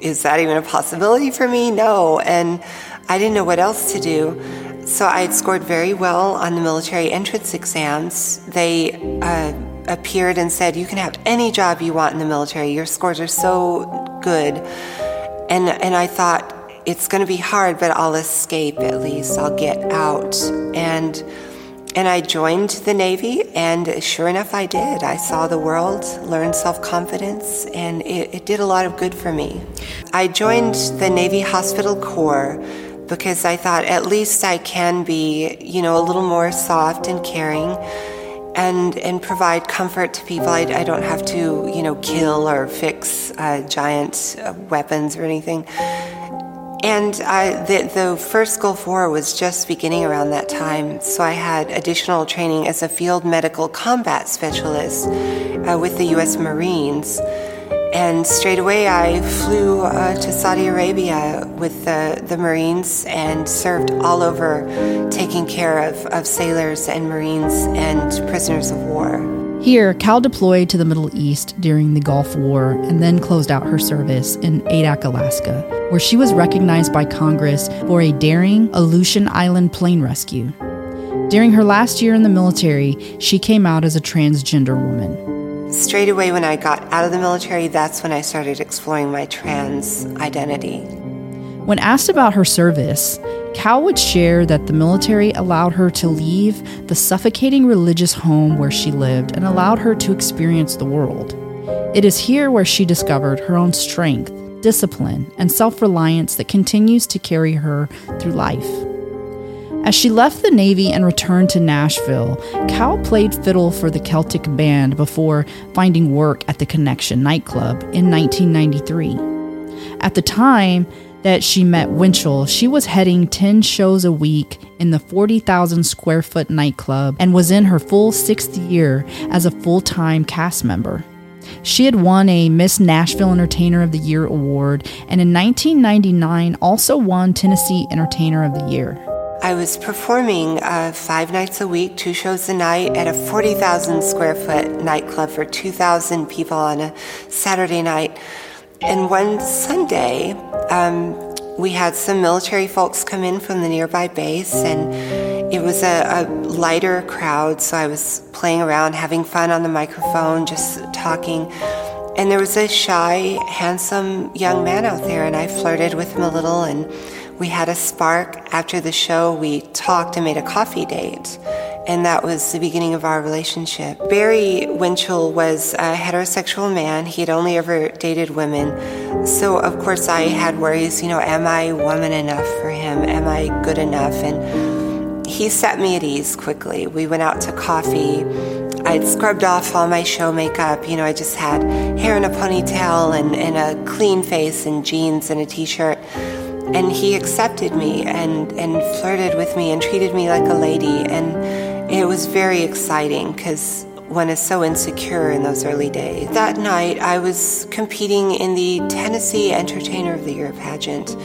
is that even a possibility for me? No. And I didn't know what else to do. So I had scored very well on the military entrance exams. They uh, appeared and said, You can have any job you want in the military. Your scores are so good. And, and I thought, It's going to be hard, but I'll escape at least. I'll get out. And and I joined the Navy, and sure enough, I did. I saw the world, learned self confidence, and it, it, did a lot of good for me. I joined the Navy Hospital Corps because I thought at least I can be, you know, a little more soft and caring. And, and provide comfort to people. I, I don't have to, you know, kill or fix uh, giant uh, weapons or anything. And I, the, the, first Gulf War was just beginning around that time, so I had additional training as a field medical combat specialist uh, with the U.S. Marines. And straight away, I flew uh, to Saudi Arabia with the, the Marines and served all over, taking care of, of sailors and Marines and prisoners of war. Here, Cal deployed to the Middle East during the Gulf War and then closed out her service in Adak, Alaska, where she was recognized by Congress for a daring Aleutian Island plane rescue. During her last year in the military, she came out as a transgender woman. Straight away, when I got out of the military, that's when I started exploring my trans identity. When asked about her service, Cal would share that the military allowed her to leave the suffocating religious home where she lived and allowed her to experience the world. It is here where she discovered her own strength, discipline, and self reliance that continues to carry her through life. As she left the Navy and returned to Nashville, Cal played fiddle for the Celtic Band before finding work at the Connection nightclub in 1993. At the time, that she met Winchell, she was heading 10 shows a week in the 40,000 square foot nightclub and was in her full sixth year as a full time cast member. She had won a Miss Nashville Entertainer of the Year award and in 1999 also won Tennessee Entertainer of the Year. I was performing uh, five nights a week, two shows a night at a 40,000 square foot nightclub for 2,000 people on a Saturday night. And one Sunday, um, we had some military folks come in from the nearby base, and it was a, a, lighter crowd. So I was playing around, having fun on the microphone, just talking. And there was a shy, handsome young man out there, and I flirted with him a little, and we had a spark. After the show, we talked and made a coffee date and that was the beginning of our relationship. Barry Winchell was a heterosexual man. He had only ever dated women. So, of course, I had worries you know, am I woman enough for him? Am I good enough? And he set me at ease quickly. We went out to coffee. I'd scrubbed off all my show makeup. You know, I just had hair in a ponytail and, and a clean face and jeans and a t shirt and he accepted me and, and flirted with me and treated me like a lady and it was very exciting because one is so insecure in those early days. That night, I was competing in the Tennessee Entertainer of the Year pageant,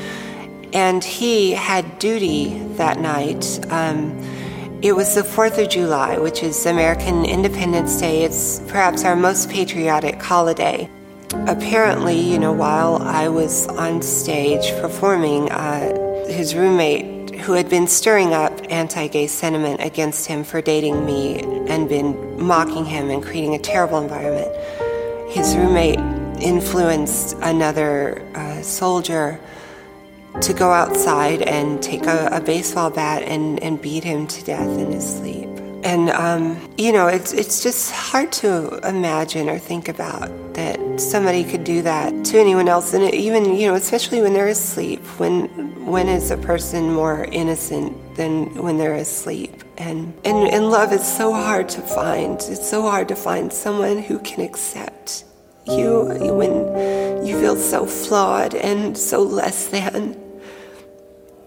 and he had duty that night. Um, it was the 4th of July, which is American Independence Day. It's perhaps our most patriotic holiday. Apparently, you know, while I was on stage performing, uh, his roommate who had been stirring up anti gay sentiment against him for dating me and been mocking him and creating a terrible environment. His roommate influenced another uh, soldier to go outside and take a, a baseball bat and, and beat him to death in his sleep. And um, you know, it's it's just hard to imagine or think about that somebody could do that to anyone else, and even you know, especially when they're asleep. When when is a person more innocent than when they're asleep? And and and love is so hard to find. It's so hard to find someone who can accept you when you feel so flawed and so less than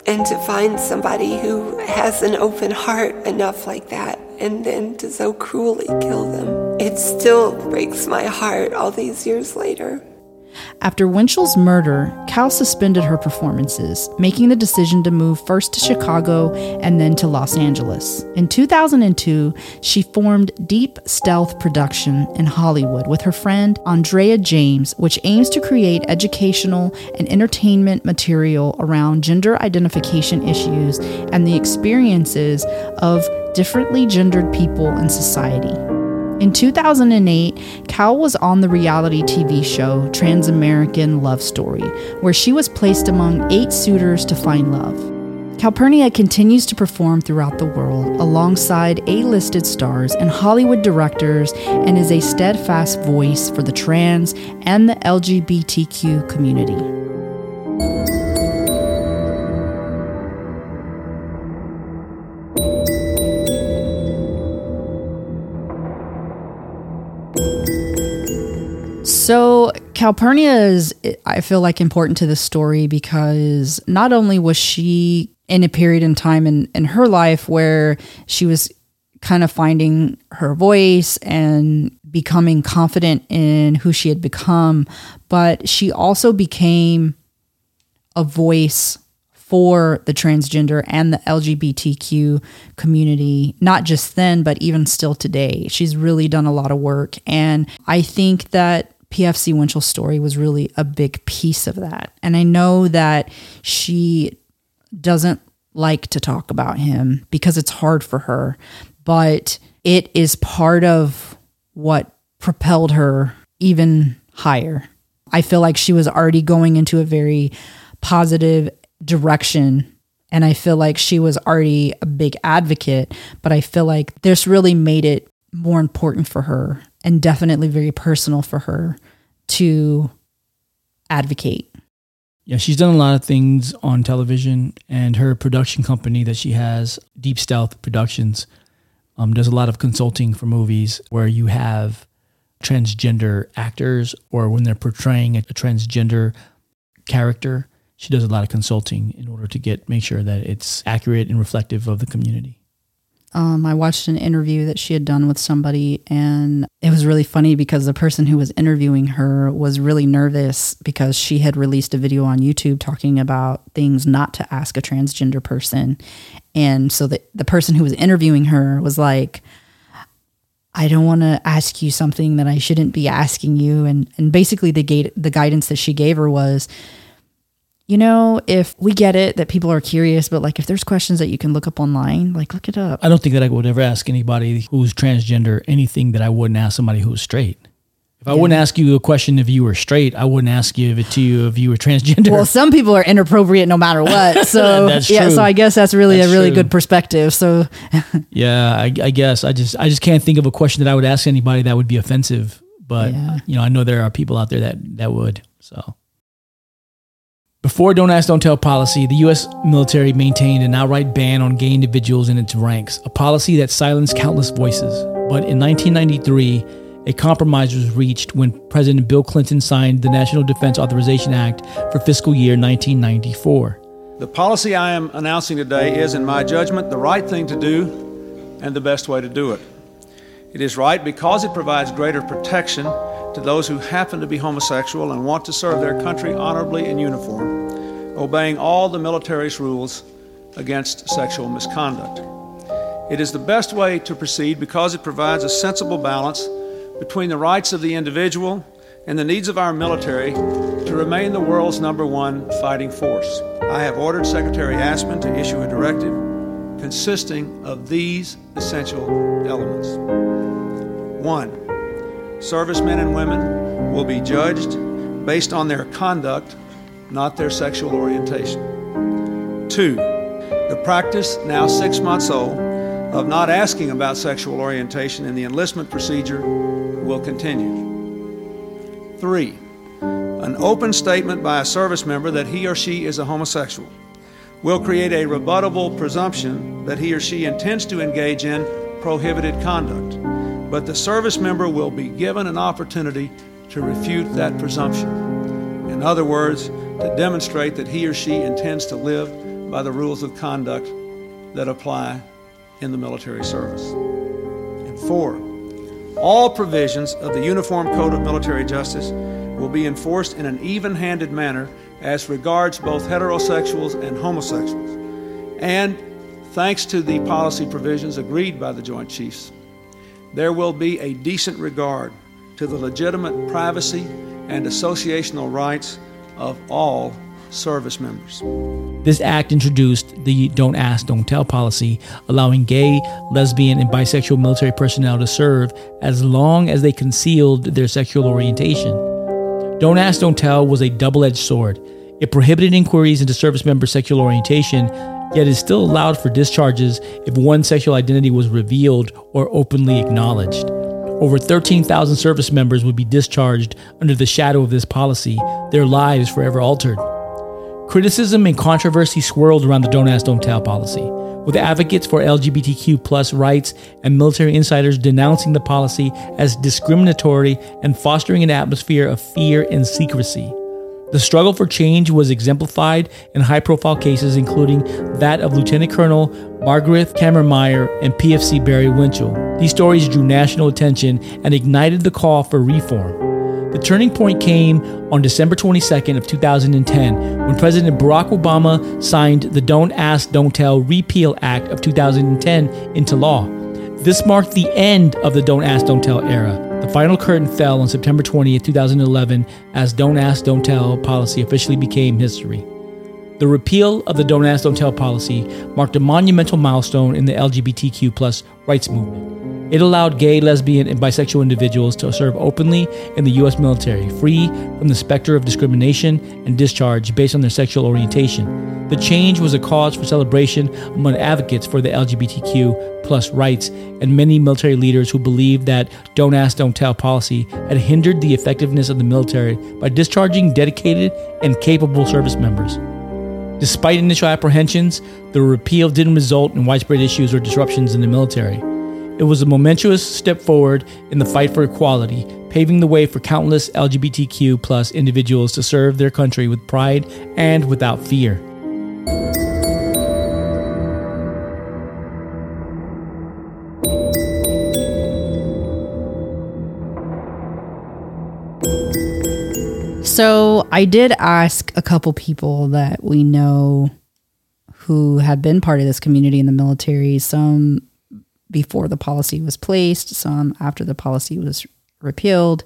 and to find somebody who has an open heart enough like that and then to so cruelly kill them. It still breaks my heart all these years later. After Winchell's murder, Cal suspended her performances, making the decision to move first to Chicago and then to Los Angeles. In 2002, she formed Deep Stealth Production in Hollywood with her friend Andrea James, which aims to create educational and entertainment material around gender identification issues and the experiences of differently gendered people in society. In 2008, Cal was on the reality TV show Transamerican Love Story, where she was placed among eight suitors to find love. Calpernia continues to perform throughout the world alongside A listed stars and Hollywood directors and is a steadfast voice for the trans and the LGBTQ community. So Calpernia is, I feel like, important to this story because not only was she in a period in time in, in her life where she was kind of finding her voice and becoming confident in who she had become, but she also became a voice for the transgender and the LGBTQ community, not just then, but even still today. She's really done a lot of work. And I think that PFC Winchell's story was really a big piece of that. And I know that she doesn't like to talk about him because it's hard for her, but it is part of what propelled her even higher. I feel like she was already going into a very positive direction. And I feel like she was already a big advocate, but I feel like this really made it more important for her and definitely very personal for her to advocate. Yeah, she's done a lot of things on television, and her production company that she has, Deep Stealth Productions, um, does a lot of consulting for movies where you have transgender actors or when they're portraying a transgender character. she does a lot of consulting in order to get make sure that it's accurate and reflective of the community. Um, I watched an interview that she had done with somebody, and it was really funny because the person who was interviewing her was really nervous because she had released a video on YouTube talking about things not to ask a transgender person. And so the, the person who was interviewing her was like, I don't want to ask you something that I shouldn't be asking you. And, and basically, the, gate, the guidance that she gave her was, you know, if we get it that people are curious, but like if there's questions that you can look up online, like look it up. I don't think that I would ever ask anybody who's transgender anything that I wouldn't ask somebody who's straight. If I wouldn't ask you a question if you were straight, I wouldn't ask you if it to you if you were transgender. Well, some people are inappropriate no matter what. So That's yeah, so I guess that's really That's a really true. good perspective. So yeah, I, I guess I just I just can't think of a question that I would ask anybody that would be offensive. But Yeah. you know, I know there are people out there that that would. So before Don't Ask, Don't Tell policy, the U.S. military maintained an outright ban on gay individuals in its ranks, a policy that silenced countless voices. But in 1993, a compromise was reached when President Bill Clinton signed the National Defense Authorization Act for fiscal year 1994. The policy I am announcing today is, in my judgment, the right thing to do and the best way to do it. It is right because it provides greater protection to those who happen to be homosexual and want to serve their country honorably in uniform, obeying all the military's rules against sexual misconduct. It is the best way to proceed because it provides a sensible balance between the rights of the individual and the needs of our military to remain the world's number one fighting force. I have ordered Secretary Aspin to issue a directive consisting of these essential elements. One, servicemen and women will be judged based on their conduct, not their sexual orientation. Two, the practice, now six months old, of not asking about sexual orientation in the enlistment procedure will continue. Three, an open statement by a service member that he or she is a homosexual will create a rebuttable presumption that he or she intends to engage in prohibited conduct. But the service member will be given an opportunity to refute that presumption. In other words, to demonstrate that he or she intends to live by the rules of conduct that apply in the military service. And four, all provisions of the Uniform Code of Military Justice will be enforced in an even handed manner as regards both heterosexuals and homosexuals. And thanks to the policy provisions agreed by the Joint Chiefs, there will be a decent regard to the legitimate privacy and associational rights of all service members. This act introduced the Don't Ask, Don't Tell policy, allowing gay, lesbian, and bisexual military personnel to serve as long as they concealed their sexual orientation. Don't Ask, Don't Tell was a double edged sword. It prohibited inquiries into service members' sexual orientation, yet it still allowed for discharges if one's sexual identity was revealed or openly acknowledged. Over 13,000 service members would be discharged under the shadow of this policy, their lives forever altered. Criticism and controversy swirled around the Don't Ask, Don't Tell policy, with advocates for LGBTQ plus rights and military insiders denouncing the policy as discriminatory and fostering an atmosphere of fear and secrecy. The struggle for change was exemplified in high profile cases, including that of Lieutenant Colonel Margaret Cammermeyer and PFC Barry Winchell. These stories drew national attention and ignited the call for reform. The turning point came on December 22nd of 2010 when President Barack Obama signed the Don't Ask, Don't Tell Repeal Act of 2010 into law. This marked the end of the Don't Ask, Don't Tell era. The final curtain fell on September 20th, 2011, as Don't Ask, Don't Tell policy officially became history. The repeal of the Don't Ask, Don't Tell policy marked a monumental milestone in the LGBTQ plus rights movement. It allowed gay, lesbian, and bisexual individuals to serve openly in the U.S. military, free from the specter of discrimination and discharge based on their sexual orientation. The change was a cause for celebration among advocates for the LGBTQ plus rights and many military leaders who believed that Don't Ask, Don't Tell policy had hindered the effectiveness of the military by discharging dedicated and capable service members. Despite initial apprehensions, the repeal didn't result in widespread issues or disruptions in the military. It was a momentous step forward in the fight for equality, paving the way for countless LGBTQ plus individuals to serve their country with pride and without fear. So I did ask a couple people that we know who have been part of this community in the military, some before the policy was placed, some after the policy was repealed,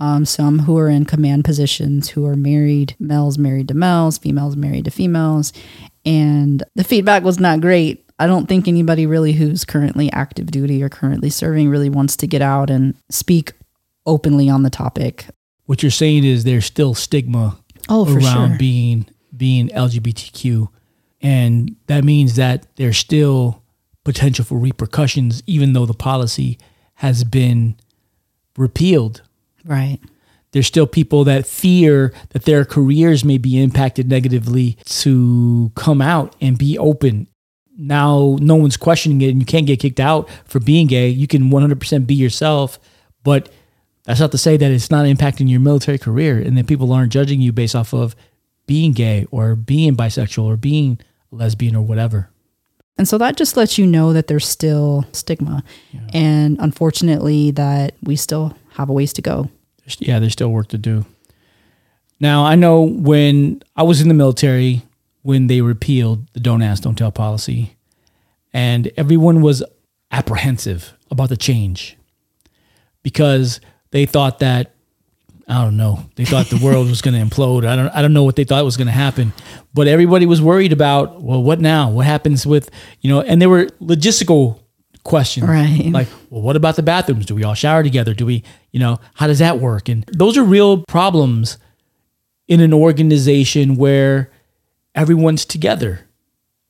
um, some who are in command positions who are married, males married to males, females married to females. And the feedback was not great. I don't think anybody really who's currently active duty or currently serving really wants to get out and speak openly on the topic. What you're saying is there's still stigma Oh, around sure. being being LGBTQ, and that means that there's still potential for repercussions, even though the policy has been repealed. Right. There's still people that fear that their careers may be impacted negatively to come out and be open. Now, no one's questioning it, and you can't get kicked out for being gay. You can 100% be yourself, but that's not to say that it's not impacting your military career and that people aren't judging you based off of being gay or being bisexual or being lesbian or whatever. And so that just lets you know that there's still stigma. And unfortunately, that we still have a ways to go. Yeah, there's still work to do. Now, I know when I was in the military, when they repealed the don't ask, don't tell policy, and everyone was apprehensive about the change because they thought that I don't know. They thought the world was going to implode. I don't. I don't know what they thought was going to happen, but everybody was worried about. Well, what now? What happens with you know? And there were logistical questions, Right. Like, well, what about the bathrooms? Do we all shower together? Do we, you know, how does that work? And those are real problems in an organization where everyone's together.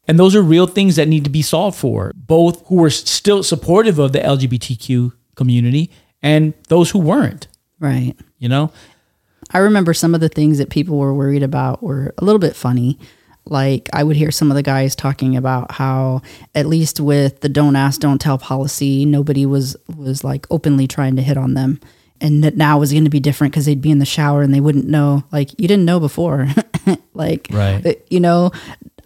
And those are real things that need to be solved for both who are still supportive of the LGBTQ community and those who weren't, Right. you know? I remember some of the things that people were worried about were a little bit funny. Like I would hear some of the guys talking about how at least with the don't ask don't tell policy, nobody was was like openly trying to hit on them. And that now was going to be different because they'd be in the shower and they wouldn't know. Like you didn't know before, like Right. you know.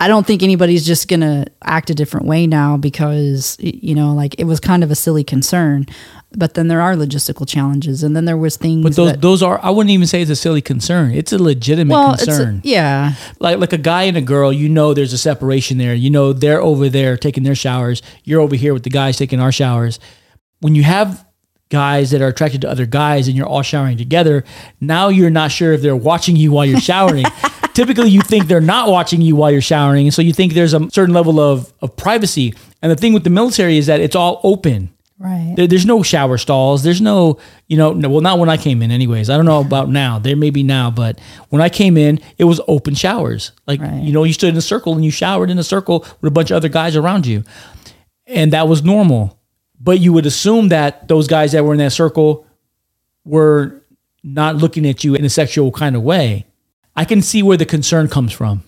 I don't think anybody's just gonna act a different way now because you know, like it was kind of a silly concern. But then there are logistical challenges, and then there was things. But those that, those are I wouldn't even say it's a silly concern. It's a legitimate well, it's a- concern. yeah, like like a guy and a girl, you know there's a separation there. You know they're over there taking their showers. You're over here with the guys taking our showers. When you have guys that are attracted to other guys and you're all showering together, now you're not sure if they're watching you while you're showering. Typically you think they're not watching you while you're showering, and so you think there's a certain level of of privacy. And the thing with the military is that it's all open. Right. There, there's no shower stalls. There's no, you know, no, well, not when I came in, anyways. I don't know about now. There may be now, but when I came in, it was open showers. Like, you know, you stood in a circle and you showered in a circle with a bunch of other guys around you. And that was normal. But you would assume that those guys that were in that circle were not looking at you in a sexual kind of way. I can see where the concern comes from.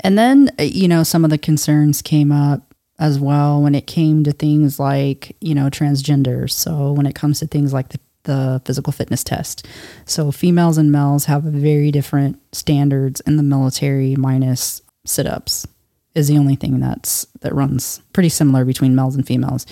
And then, uh, you know, some of the concerns came up as well when it came to things like, you know, transgenders. So when it comes to things like the, the physical fitness test. So females and males have very different standards in the military minus sit-ups is the only thing that's that runs pretty similar between males and females.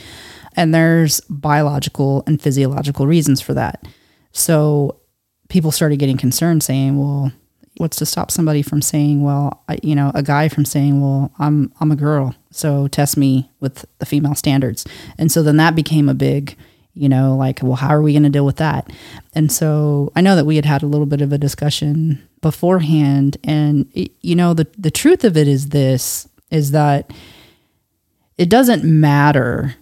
And there's biological and physiological reasons for that. So people started getting concerned saying, well, what's to stop somebody from saying, well, I, you know, a guy from saying, well, I'm I'm a girl, so test me with the female standards. And so then that became a big, you know, like, well, how are we going to deal with that? And so I know that we had had a little bit of a discussion beforehand, and it- you know, the the truth of it is this: is that it doesn't matter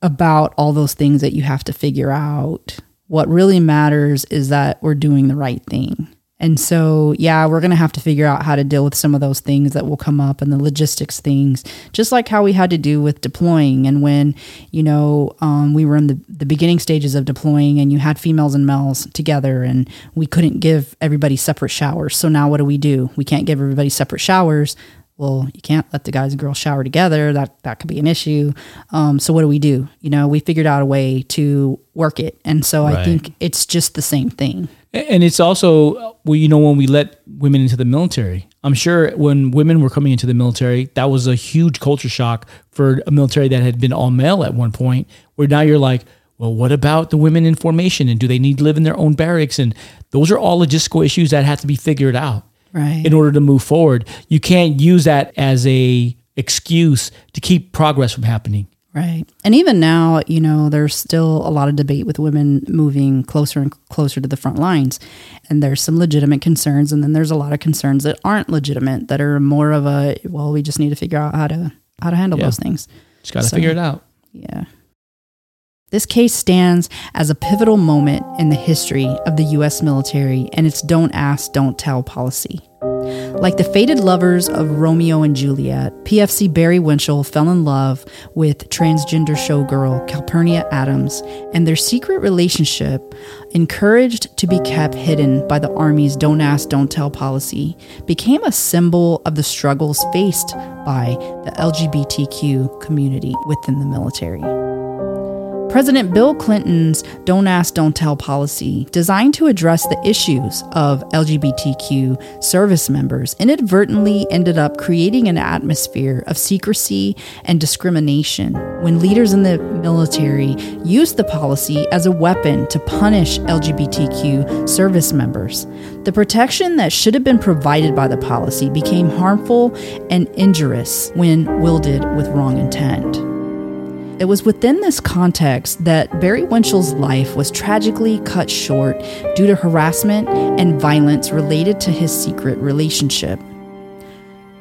about all those things that you have to figure out. What really matters is that we're doing the right thing. And so, yeah, we're going to have to figure out how to deal with some of those things that will come up and the logistics things, just like how we had to do with deploying. And when, you know, um, we were in the, the beginning stages of deploying and you had females and males together and we couldn't give everybody separate showers. So now what do we do? We can't give everybody separate showers well, you can't let the guys and girls shower together. That that could be an issue. Um, so what do we do? You know, we figured out a way to work it, and so I think it's just the same thing. And it's also, well, you know, when we let women into the military, I'm sure when women were coming into the military, that was a huge culture shock for a military that had been all male at one point, where now you're like, well, what about the women in formation? And do they need to live in their own barracks? And those are all logistical issues that have to be figured out Right. in order to move forward. You can't use that as a excuse to keep progress from happening. Right. And even now, you know, there's still a lot of debate with women moving closer and closer to the front lines. And there's some legitimate concerns. And then there's a lot of concerns that aren't legitimate, that are more of a, well, we just need to figure out how to how to handle Yeah. those things. Just got to So- figure it out. Yeah. This case stands as a pivotal moment in the history of the U.S. military and its don't ask, don't tell policy. Like the fated lovers of Romeo and Juliet, PFC Barry Winchell fell in love with transgender showgirl Calpernia Addams, and their secret relationship, encouraged to be kept hidden by the Army's don't ask, don't tell policy, became a symbol of the struggles faced by the LGBTQ community within the military. President Bill Clinton's Don't Ask, Don't Tell policy, designed to address the issues of LGBTQ service members, inadvertently ended up creating an atmosphere of secrecy and discrimination when leaders in the military used the policy as a weapon to punish LGBTQ service members. The protection that should have been provided by the policy became harmful and injurious when wielded with wrong intent. It was within this context that Barry Winchell's life was tragically cut short due to harassment and violence related to his secret relationship.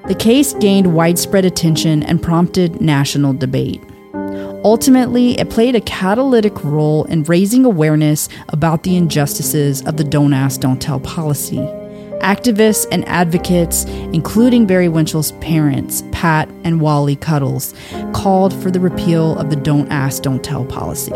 The case gained widespread attention and prompted national debate. Ultimately, it played a catalytic role in raising awareness about the injustices of the Don't Ask, Don't Tell policy. Activists and advocates, including Barry Winchell's parents, Pat and Wally Kutteles, called for the repeal of the Don't Ask, Don't Tell policy.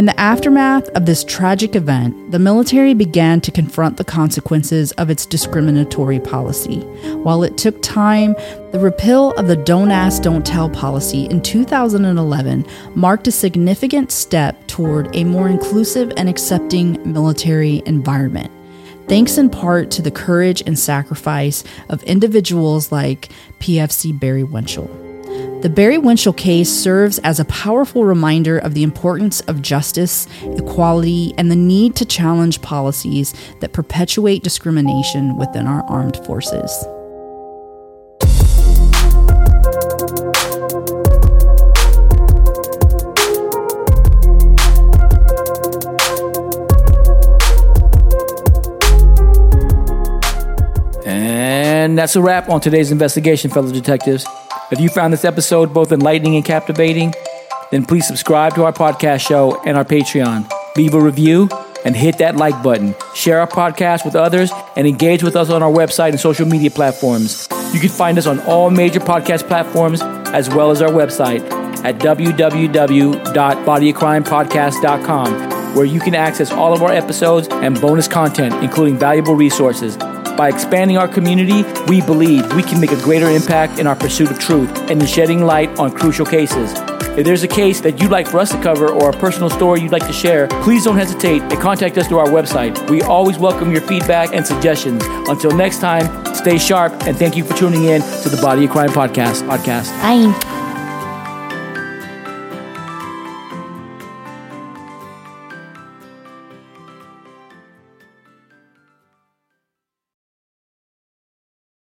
In the aftermath of this tragic event, the military began to confront the consequences of its discriminatory policy. While it took time, the repeal of the Don't Ask, Don't Tell policy in 2011 marked a significant step toward a more inclusive and accepting military environment thanks in part to the courage and sacrifice of individuals like PFC Barry Winchell. The Barry Winchell case serves as a powerful reminder of the importance of justice, equality, and the need to challenge policies that perpetuate discrimination within our armed forces. And that's a wrap on today's investigation, fellow detectives. If you found this episode both enlightening and captivating, then please subscribe to our podcast show and our Patreon. Leave a review and hit that like button. Share our podcast with others and engage with us on our website and social media platforms. You can find us on all major podcast platforms as well as our website at www.bodyofcrimepodcast.com, where you can access all of our episodes and bonus content, including valuable resources. By expanding our community, we believe we can make a greater impact in our pursuit of truth and in shedding light on crucial cases. If there's a case that you'd like for us to cover or a personal story you'd like to share, please don't hesitate and contact us through our website. We always welcome your feedback and suggestions. Until next time, stay sharp and thank you for tuning in to the Body of Crime podcast. Podcast. Bye.